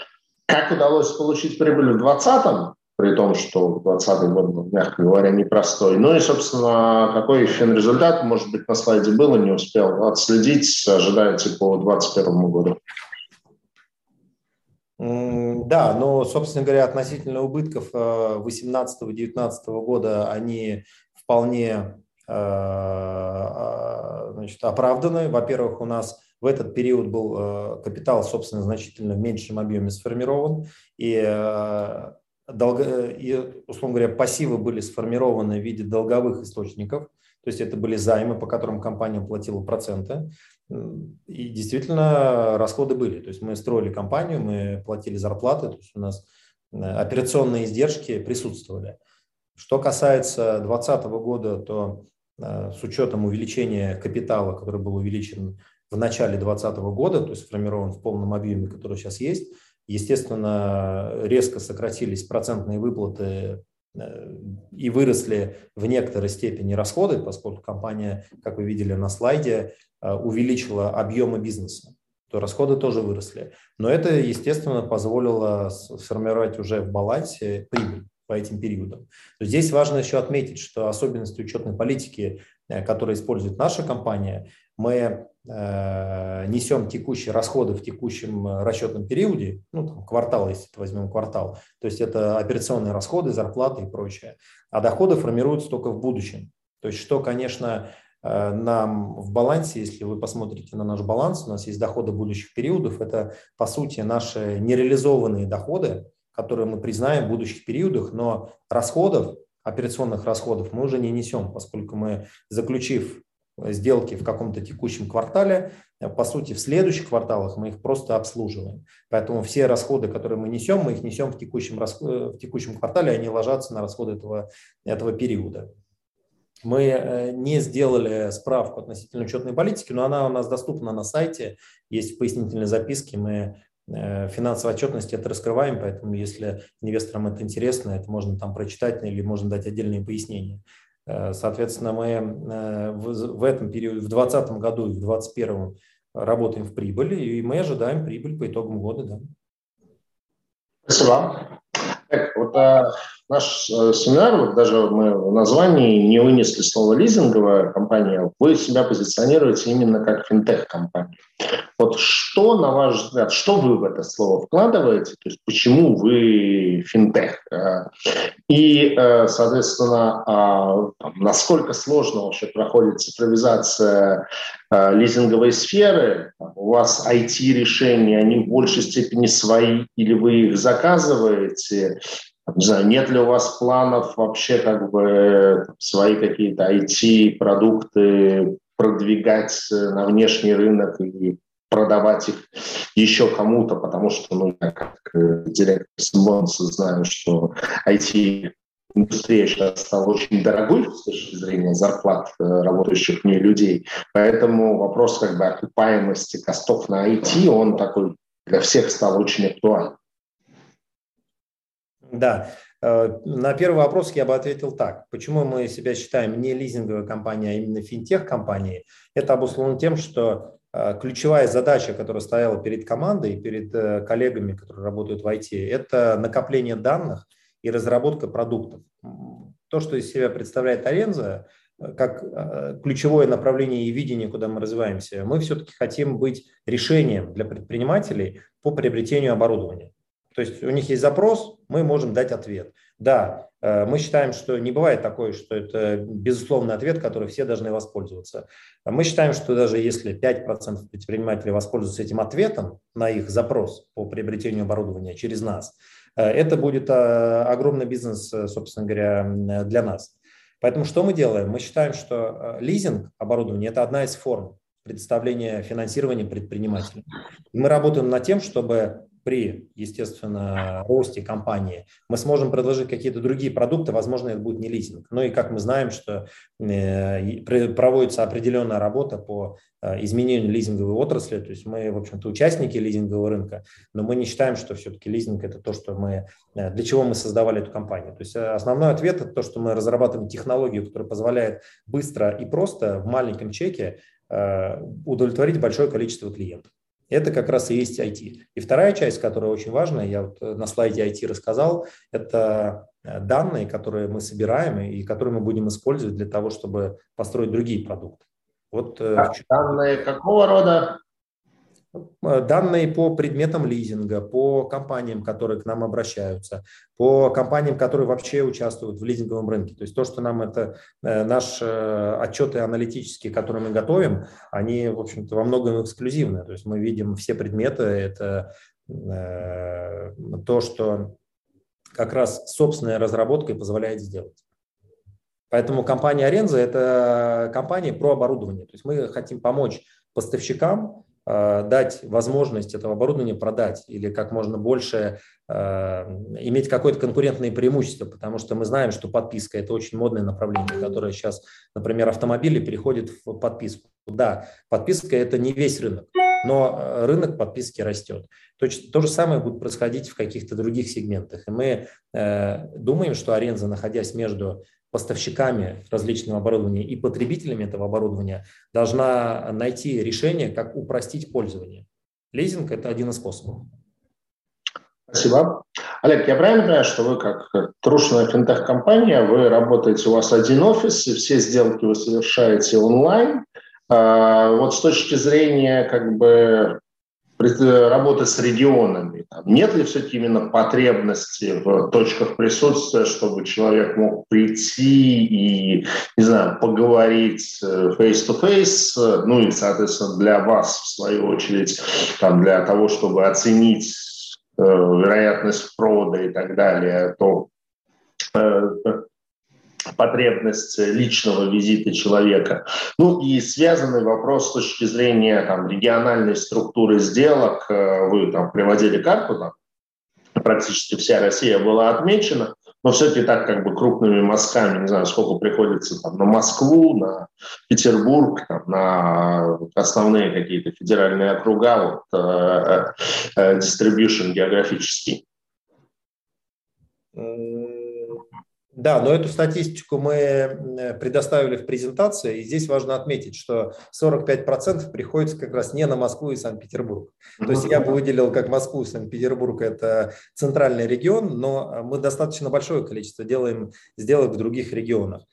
Как удалось получить прибыль в 2020 при том, что 2020 год мягко говоря, непростой. Ну и, собственно, какой финрезультат, может быть, на слайде было, не успел отследить, ожидаете по 2021 году? Да, но, собственно говоря, относительно убытков 18-19 э, года они вполне э, а, значит, оправданы. Во-первых, у нас в этот период был э, капитал, собственно, значительно в меньшем объеме сформирован, и, долго, и, условно говоря, пассивы были сформированы в виде долговых источников, то есть это были займы, по которым компания платила проценты. И действительно расходы были. То есть мы строили компанию, мы платили зарплаты, то есть у нас э, операционные издержки присутствовали. Что касается 2020 года, то э, с учетом увеличения капитала, который был увеличен в начале 2020 года, то есть сформирован в полном объеме, который сейчас есть, естественно, резко сократились процентные выплаты Э, и выросли в некоторой степени расходы, поскольку компания, как вы видели на слайде, э, увеличила объемы бизнеса, то расходы тоже выросли. Но это, естественно, позволило сформировать уже в балансе прибыль по этим периодам. здесь важно еще отметить, что особенности учетной политики, э, которые использует наша компания, мы несем текущие расходы в текущем э, расчетном периоде, ну, там, квартал, если возьмем квартал, то есть это операционные расходы, зарплаты и прочее, а доходы формируются только в будущем. То есть что, конечно, э, нам в балансе, если вы посмотрите на наш баланс, у нас есть доходы будущих периодов, это, по сути, наши нереализованные доходы, которые мы признаем в будущих периодах, но расходов, операционных расходов мы уже не несем, поскольку мы, заключив сделки в каком-то текущем квартале, э, по сути, в следующих кварталах мы их просто обслуживаем. Поэтому все расходы, которые мы несем, мы их несем в текущем, э, в текущем квартале, они ложатся на расходы этого, этого периода. Мы э, не сделали справку относительно учетной политики, но она у нас доступна на сайте, есть в пояснительной записке, мы финансовой отчетности это раскрываем, поэтому если инвесторам это интересно, это можно там прочитать или можно дать отдельные пояснения. Э, соответственно, мы э, в этом периоде, в 2020 году и в 2021 работаем в прибыли, и мы ожидаем прибыль по итогам года. Да. Спасибо. Так, вот а, наш а, семинар, вот даже мы в названии не вынесли слово лизинговая компания, вы себя позиционируете именно как финтех-компания. Вот что, на ваш взгляд, что вы в это слово вкладываете, то есть почему вы финтех? А, и, э, соответственно, а, насколько сложно вообще проходит цифровизация лизинговой сферы? У вас IT-решения, они в большей степени свои или вы их заказываете? Не знаю, нет ли у вас планов вообще как бы свои какие-то IT-продукты продвигать на внешний рынок и продавать их еще кому-то, потому что, ну, я как э, директор Симбонса знаю, что IT индустрия сейчас стала очень дорогой с точки зрения зарплат э, работающих в ней людей. Поэтому вопрос как бы окупаемости костов на IT, он такой для всех стал очень актуальным. Да, э, на первый вопрос я бы ответил так. Почему мы себя считаем не лизинговой компанией, а именно финтех-компанией? Это обусловлено тем, что э, ключевая задача, которая стояла перед командой, перед э, коллегами, которые работают в IT, это накопление данных и разработка продуктов. То, что из себя представляет Аренза, как ключевое направление и видение, куда мы развиваемся, мы все-таки хотим быть решением для предпринимателей по приобретению оборудования. То есть у них есть запрос, мы можем дать ответ. Да, э, мы считаем, что не бывает такое, что это безусловный ответ, который все должны воспользоваться. Мы считаем, что даже если 5% предпринимателей воспользуются этим ответом на их запрос по приобретению оборудования через нас, э, это будет э, огромный бизнес, собственно говоря, для нас. Поэтому что мы делаем? Мы считаем, что лизинг оборудования – это одна из форм представления финансирования предпринимателей. Мы работаем над тем, чтобы при, естественно, росте компании мы сможем предложить какие-то другие продукты, возможно, это будет не лизинг. Ну и как мы знаем, что э, проводится определенная работа по э, изменению лизинговой отрасли, то есть мы, в общем-то, участники лизингового рынка, но мы не считаем, что все-таки лизинг – это то, что мы, э, для чего мы создавали эту компанию. То есть основной ответ – это то, что мы разрабатываем технологию, которая позволяет быстро и просто в маленьком чеке удовлетворить большое количество клиентов. Это как раз и есть IT. И вторая часть, которая очень важная, я вот э, на слайде IT рассказал, это э, данные, которые мы собираем и которые мы будем использовать для того, чтобы построить другие продукты. Вот, э, а, данные какого рода? Э, данные по предметам лизинга, по компаниям, которые к нам обращаются, по компаниям, которые вообще участвуют в лизинговом рынке. То есть то, что нам это, э, наши э, отчеты аналитические, которые мы готовим, они, в общем-то, во многом эксклюзивны. То есть мы видим все предметы, это то, что как раз собственная разработка позволяет сделать. Поэтому компания Аренза – это компания про оборудование. То есть мы хотим помочь поставщикам Э, дать возможность этого оборудования продать или как можно больше э, иметь какое-то конкурентное преимущество, потому что мы знаем, что подписка – это очень модное направление, которое сейчас, например, автомобили переходят в подписку. Да, подписка – это не весь рынок, но э, рынок подписки растет. То, то же самое будет происходить в каких-то других сегментах. И мы э, думаем, что Аренза, находясь между поставщиками различного оборудования и потребителями этого оборудования должна найти решение, как упростить пользование. Лизинг – это один из способов. Спасибо. Олег, я правильно понимаю, что вы как трушная финтех-компания, вы работаете, у вас один офис, и все сделки вы совершаете онлайн. А, вот с точки зрения как бы работы с регионами? Нет ли все-таки именно потребности в точках присутствия, чтобы человек мог прийти и, не знаю, поговорить э, face-to-face, ну и, соответственно, для вас, в свою очередь, там, для того, чтобы оценить э, вероятность фрода и так далее, то э, потребность личного визита человека. Ну и связанный вопрос с точки зрения там, региональной структуры сделок. Э, вы там приводили карту, там, практически вся Россия была отмечена, но все-таки так как бы крупными мазками, не знаю, сколько приходится там, на Москву, на Петербург, там, на основные какие-то федеральные округа, вот, э, э, distribution географический. Да, но эту статистику мы предоставили в презентации, и здесь важно отметить, что 45% приходится как раз не на Москву и Санкт-Петербург. То есть я бы выделил как Москву и Санкт-Петербург, это центральный регион, но мы достаточно большое количество делаем сделок в других регионах.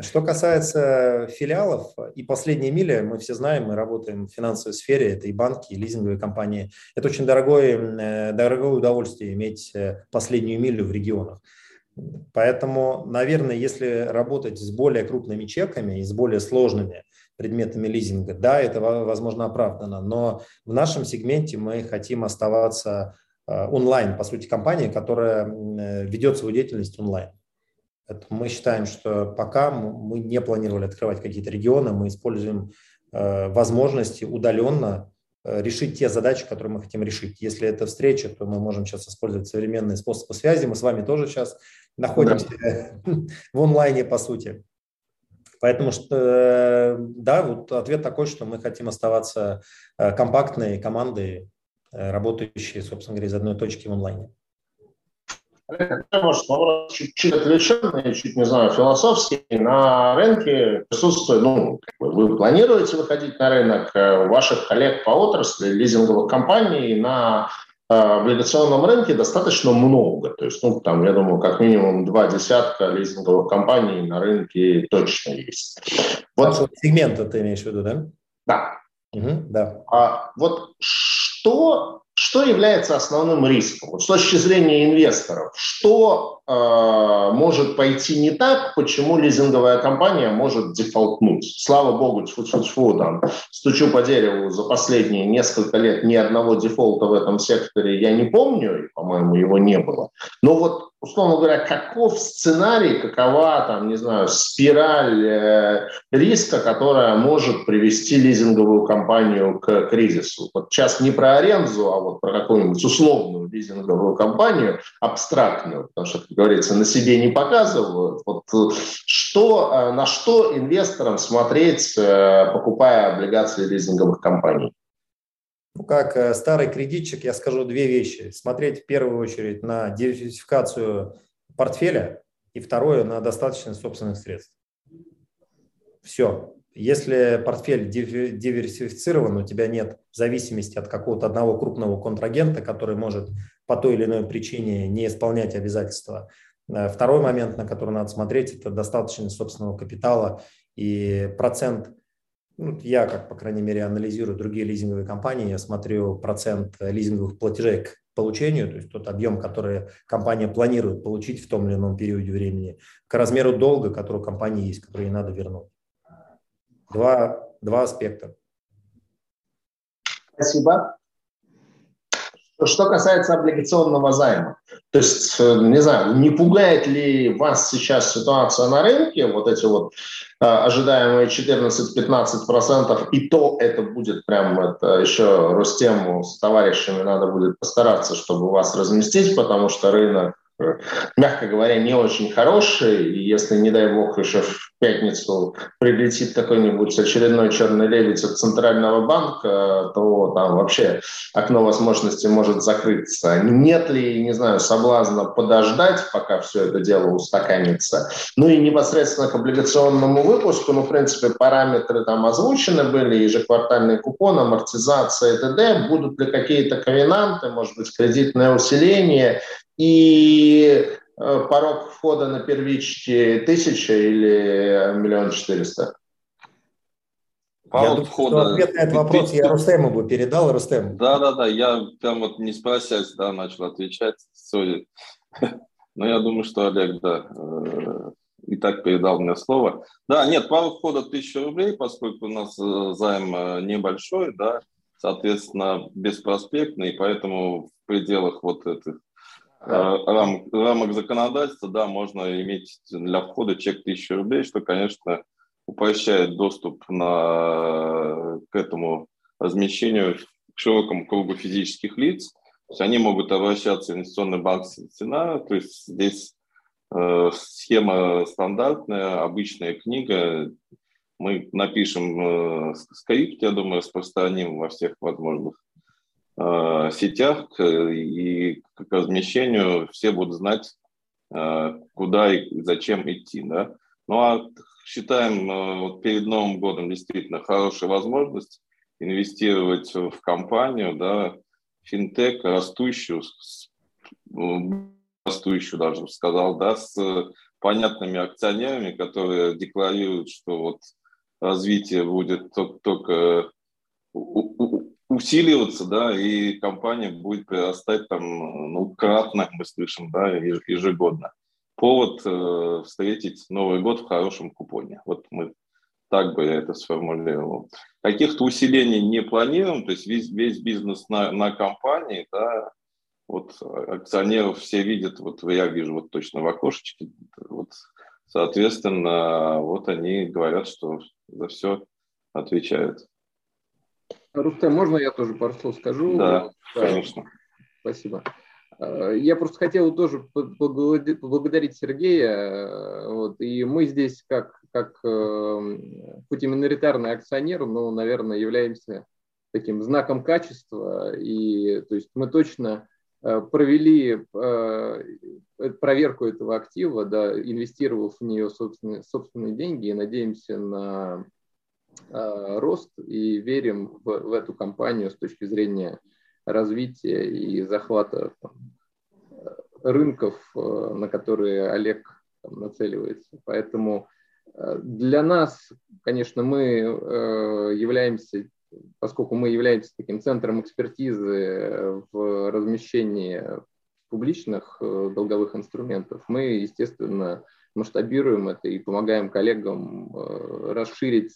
Что касается филиалов и последней мили, мы все знаем, мы работаем в финансовой сфере, это и банки, и лизинговые компании. Это очень дорогое, дорогое удовольствие иметь э, последнюю милю в регионах. Поэтому, наверное, если работать с более крупными чеками и с более сложными предметами лизинга, да, это, возможно, оправдано, но в нашем сегменте мы хотим оставаться э, онлайн, по сути, компания, которая э, ведет свою деятельность онлайн. Поэтому мы считаем, что пока мы не планировали открывать какие-то регионы, мы используем э, возможности удаленно решить те задачи, которые мы хотим решить. Если это встреча, то мы можем сейчас использовать современные способы связи. Мы с вами тоже сейчас находимся в онлайне, по сути. Поэтому, что, э, да, вот ответ такой, что мы хотим оставаться э, компактной командой, работающей, собственно говоря, из одной точки в онлайне. Может, вопрос чуть-чуть отвлеченный, чуть, не знаю, философский. На рынке присутствует, ну, вы планируете выходить на рынок, э, ваших коллег по отрасли, лизинговых компаний на э, облигационном рынке достаточно много. То есть, ну, там, я думаю, как минимум два десятка лизинговых компаний на рынке точно есть. Вот сегмента ты имеешь в виду, да? Да. Угу, да. А вот что что является основным риском? Вот с точки зрения инвесторов, что э, может пойти не так, почему лизинговая компания может дефолтнуть? Слава богу, тьфу -тьфу -тьфу, там, стучу по дереву, за последние несколько лет ни одного дефолта в этом секторе я не помню, по-моему, его не было. Но вот условно говоря, каков сценарий, какова там, не знаю, спираль э, риска, которая может привести лизинговую компанию к кризису. Вот сейчас не про аренду, а вот про какую-нибудь условную лизинговую компанию, абстрактную, потому что, как говорится, на себе не показывают. Вот э, что, э, на что инвесторам смотреть, э, покупая облигации лизинговых компаний? Ну, как э, старый кредитчик, я скажу две вещи. Смотреть в первую очередь на диверсификацию портфеля и второе на достаточность собственных средств. Все. Если портфель диверсифицирован, у тебя нет зависимости от какого-то одного крупного контрагента, который может по той или иной причине не исполнять обязательства. Э, второй момент, на который надо смотреть, это достаточность собственного капитала и процент ну, я, как, по крайней мере, анализирую другие лизинговые компании, я смотрю процент лизинговых платежей к получению, то есть тот объем, который компания планирует получить в том или ином периоде времени, к размеру долга, который у компании есть, который ей надо вернуть. Два, два аспекта. Спасибо. Что касается облигационного займа, то есть, э, не знаю, не пугает ли вас сейчас ситуация на рынке, вот эти вот э, ожидаемые 14-15%, и то это будет прям это еще Ростему с товарищами надо будет постараться, чтобы вас разместить, потому что рынок мягко говоря, не очень хороший. И если, не дай бог, еще в пятницу прилетит какой-нибудь очередной черный лебедь от Центрального банка, то там вообще окно возможностей может закрыться. Нет ли, не знаю, соблазна подождать, пока все это дело устаканится. Ну и непосредственно к облигационному выпуску, ну, в принципе, параметры там озвучены были, ежеквартальный купон, амортизация и т.д. Будут ли какие-то ковенанты, может быть, кредитное усиление, и э, порог входа на первичке тысяча или миллион четыреста? Я думаю, входа... что ответ на этот вопрос я Рустему бы передал, Рустем. Да-да-да, я прям вот не спросясь, да, начал отвечать, сори. Но я думаю, что Олег, да, э, и так передал мне слово. Да, нет, пару входа 1000 рублей, поскольку у нас э, займ небольшой, да, соответственно, беспроспектный, поэтому в пределах вот этих рам, рамок законодательства, да, можно иметь для входа чек 1000 рублей, что, конечно, упрощает доступ на, к этому размещению к широкому кругу физических лиц. То есть они могут обращаться в инвестиционный банк цена, то есть здесь э, схема стандартная, обычная книга. Мы напишем э, скрипт, я думаю, распространим во всех возможных Э, сетях и к размещению все будут знать, э, куда и зачем идти, да. Ну а считаем э, вот перед Новым годом действительно хорошая возможность инвестировать в компанию, да, финтех, растущую, растущую даже сказал, да, с понятными акционерами, которые декларируют, что вот развитие будет только усиливаться, да, и компания будет прирастать там, ну, кратно, мы слышим, да, ежегодно. Повод э, встретить Новый год в хорошем купоне. Вот мы так бы я это сформулировал. Каких-то усилений не планируем, то есть весь, весь бизнес на, на компании, да, вот акционеров все видят, вот я вижу вот точно в окошечке, вот, соответственно, вот они говорят, что за все отвечают. Рустам, можно я тоже пару слов скажу? Да, да. конечно. Спасибо. Э, я просто хотел тоже поблагодарить Сергея. Э, вот, и мы здесь, как, как э, хоть и миноритарный акционер, но, наверное, являемся таким знаком качества. И то есть мы точно провели проверку этого актива, да, инвестировав в нее собственные, собственные деньги и надеемся на рост и верим в, в эту компанию с точки зрения развития и захвата там, рынков, э, на которые Олег там, нацеливается. Поэтому э, для нас, конечно, мы э, являемся, поскольку мы являемся таким центром экспертизы в размещении публичных долговых инструментов, мы, естественно, масштабируем это и помогаем коллегам расширить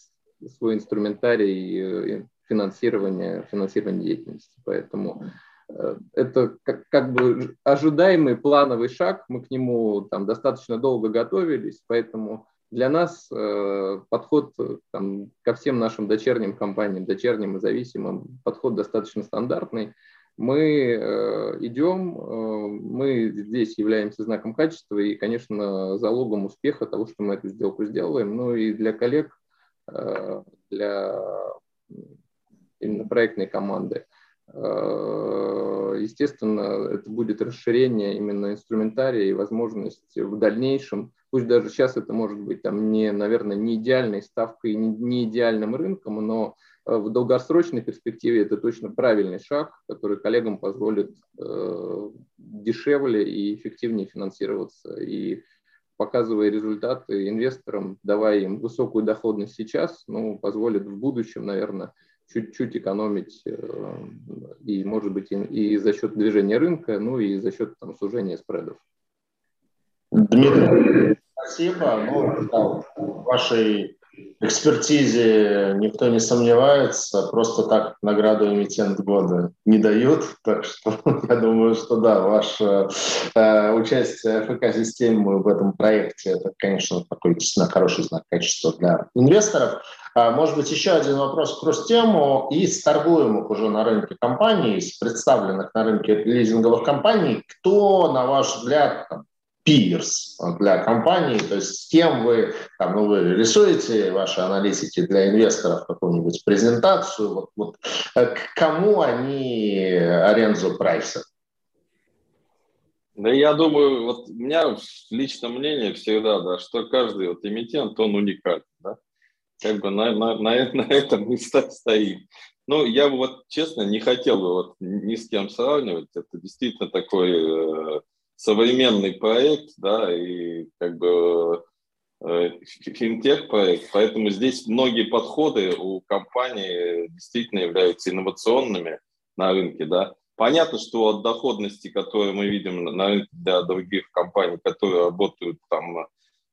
свой инструментарий финансирования, финансирования деятельности. Поэтому э, это как, как бы ожидаемый плановый шаг, мы к нему там достаточно долго готовились, поэтому для нас э, подход там, ко всем нашим дочерним компаниям, дочерним и зависимым, подход достаточно стандартный. Мы э, идем, э, мы здесь являемся знаком качества и, конечно, залогом успеха того, что мы эту сделку сделаем. Ну и для коллег, э, для именно проектной команды. Э, естественно, это будет расширение именно инструментария и возможность в дальнейшем, пусть даже сейчас это может быть там не, наверное, не идеальной ставкой, не, не идеальным рынком, но э, в долгосрочной перспективе это точно правильный шаг, который коллегам позволит э, дешевле и эффективнее финансироваться и показывая результаты инвесторам, давая им высокую доходность сейчас, ну, позволит в будущем, наверное, чуть-чуть экономить э, и, может быть, и, за счет движения рынка, ну и за счет там, сужения спредов. Дмитрий, спасибо. Ну, да, в вашей экспертизе никто не сомневается, просто так награду эмитент года не дают, так что я думаю, что да, ваше э, участие в экосистеме в этом проекте, это, конечно, такой действительно хороший знак качества для инвесторов. А, может быть, еще один вопрос про тему из торгуемых уже на рынке компаний, из представленных на рынке лизинговых компаний, кто, на ваш взгляд, пирс для компании, то есть с кем вы, там, ну, вы рисуете ваши аналитики для инвесторов какую-нибудь презентацию, вот, вот э, к кому они аренду прайсят? Да я думаю, вот у меня личное мнение всегда, да, что каждый вот эмитент, он уникален, да. Как бы на, на, на, на этом мы стоим. Ну, я бы вот, честно, не хотел бы вот ни с кем сравнивать. Это действительно такой э, современный проект, да, и как бы э, финтех-проект, поэтому здесь многие подходы у компании действительно являются инновационными на рынке, да. Понятно, что от доходности, которую мы видим на рынке для других компаний, которые работают там, э,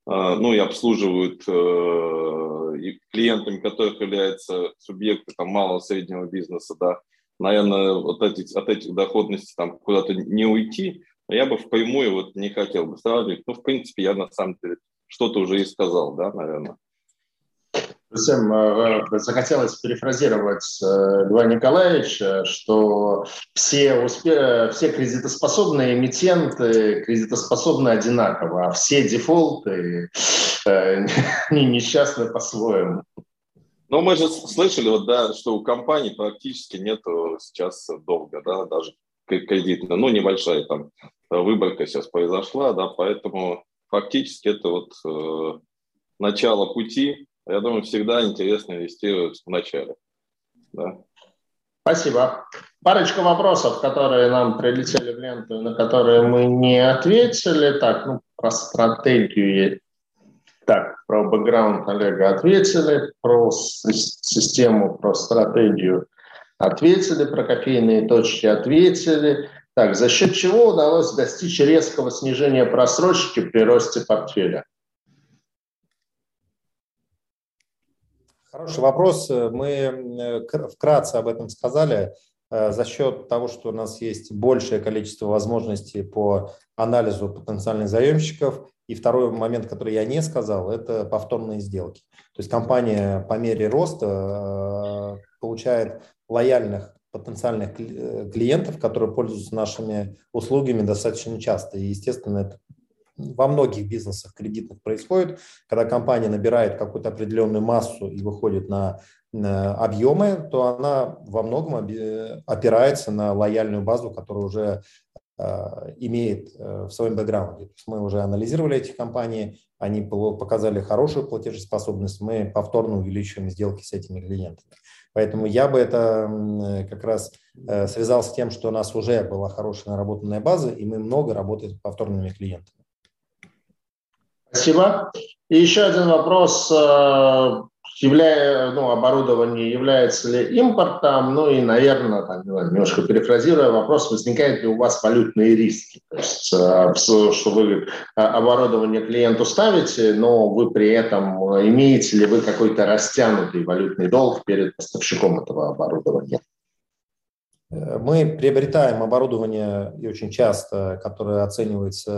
ну и обслуживают э, и клиентами, которых являются субъекты там малого среднего бизнеса, да, наверное, вот эти, от этих доходностей там куда-то не уйти, я бы впрямую вот не хотел бы сравнивать. Ну, в принципе, я на самом деле что-то уже и сказал, да, наверное. Всем э, э, захотелось перефразировать э, Льва Николаевича, что все, успе... все кредитоспособные эмитенты кредитоспособны одинаково, а все дефолты они несчастны по-своему. Ну, мы же слышали, вот, да, что у компаний практически нет сейчас долга, да, даже кредитная, ну, небольшая там выборка сейчас произошла, да, поэтому фактически это вот э, начало пути. Я думаю, всегда интересно инвестировать в начале. Да. Спасибо. Парочка вопросов, которые нам прилетели в ленту, на которые мы не ответили. Так, ну, про стратегию. Так, про бэкграунд Олега ответили, про систему, про стратегию ответили, про кофейные точки ответили. Так, за счет чего удалось достичь резкого снижения просрочки при росте портфеля? Хороший вопрос. Мы э, вкратце об этом сказали. Э, за счет того, что у нас есть большее количество возможностей по анализу потенциальных заемщиков. И второй момент, который я не сказал, это повторные сделки. То есть компания по мере роста э, получает лояльных потенциальных клиентов, которые пользуются нашими услугами достаточно часто. И, естественно, это во многих бизнесах кредитных происходит, когда компания набирает какую-то определенную массу и выходит на, объемы, то она во многом опирается на лояльную базу, которая уже э, имеет э, в своем бэкграунде. Мы уже анализировали эти компании, они показали хорошую платежеспособность, мы повторно увеличиваем сделки с этими клиентами. Поэтому я бы это как раз э, связал с тем, что у нас уже была хорошая наработанная база, и мы много работаем с повторными клиентами. Спасибо. И еще один вопрос. Э, являя, ну, оборудование является ли импортом? Ну и, наверное, там, немножко перефразируя вопрос, возникают ли у вас валютные риски? То есть, э, что вы э, оборудование клиенту ставите, но вы при этом имеете ли вы какой-то растянутый валютный долг перед поставщиком этого оборудования? Мы приобретаем оборудование и очень часто, которое оценивается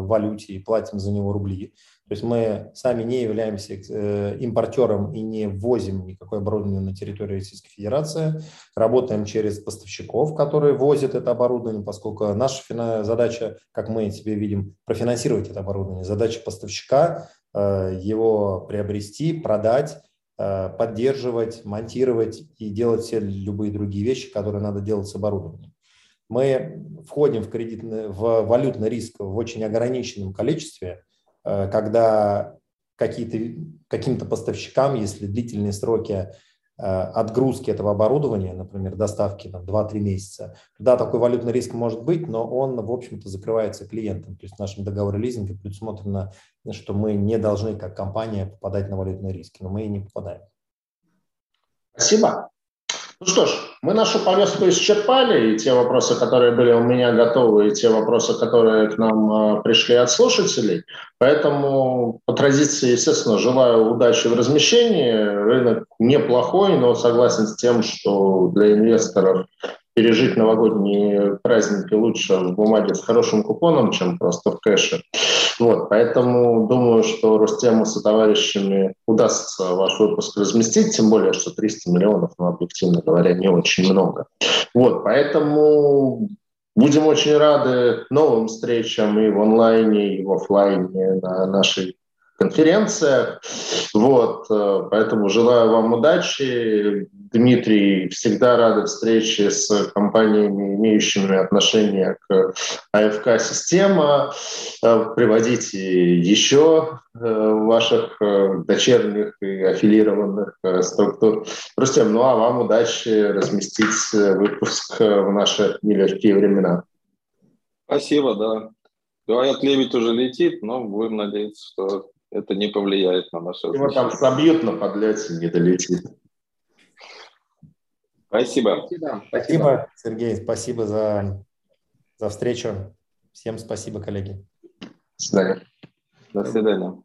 в валюте и платим за него рубли. То есть мы сами не являемся э, импортером и не ввозим никакое оборудование на территорию Российской Федерации. Работаем через поставщиков, которые возят это оборудование, поскольку наша задача, как мы себе видим, профинансировать это оборудование. Задача поставщика э, его приобрести, продать Э, поддерживать, монтировать и делать все любые другие вещи, которые надо делать с оборудованием. Мы входим в, кредитный, в валютный риск в очень ограниченном количестве, когда какие-то, каким-то поставщикам, если длительные сроки Э, отгрузки этого оборудования, например, доставки на 2-3 месяца, да, такой валютный риск может быть, но он, в общем-то, закрывается клиентом. То есть в нашем договоре лизинга предусмотрено, что мы не должны, как компания, попадать на валютные риски, но мы и не попадаем. Спасибо. Ну что ж, мы нашу повестку исчерпали, и те вопросы, которые были у меня готовы, и те вопросы, которые к нам а, пришли от слушателей. Поэтому по традиции, естественно, желаю удачи в размещении. Рынок неплохой, но согласен с тем, что для инвесторов пережить новогодние праздники лучше в бумаге с хорошим купоном, чем просто в кэше. Вот, поэтому думаю, что Ростему со товарищами удастся ваш выпуск разместить, тем более, что 300 миллионов, ну, объективно говоря, не очень много. Вот, поэтому будем очень рады новым встречам и в онлайне, и в офлайне на нашей конференциях. Вот, э, поэтому желаю вам удачи. Дмитрий, всегда рады встрече с компаниями, имеющими отношение к АФК-система. Э, приводите еще э, ваших дочерних и аффилированных структур. Рустем, ну а вам удачи разместить выпуск в наши нелегкие времена. Спасибо, да. Говорят, лебедь уже летит, но будем надеяться, что это не повлияет на наше Его там собьют на подлете, не долетит. Спасибо. Спасибо, спасибо Сергей, спасибо за, за встречу. Всем спасибо, коллеги. До свидания. До свидания.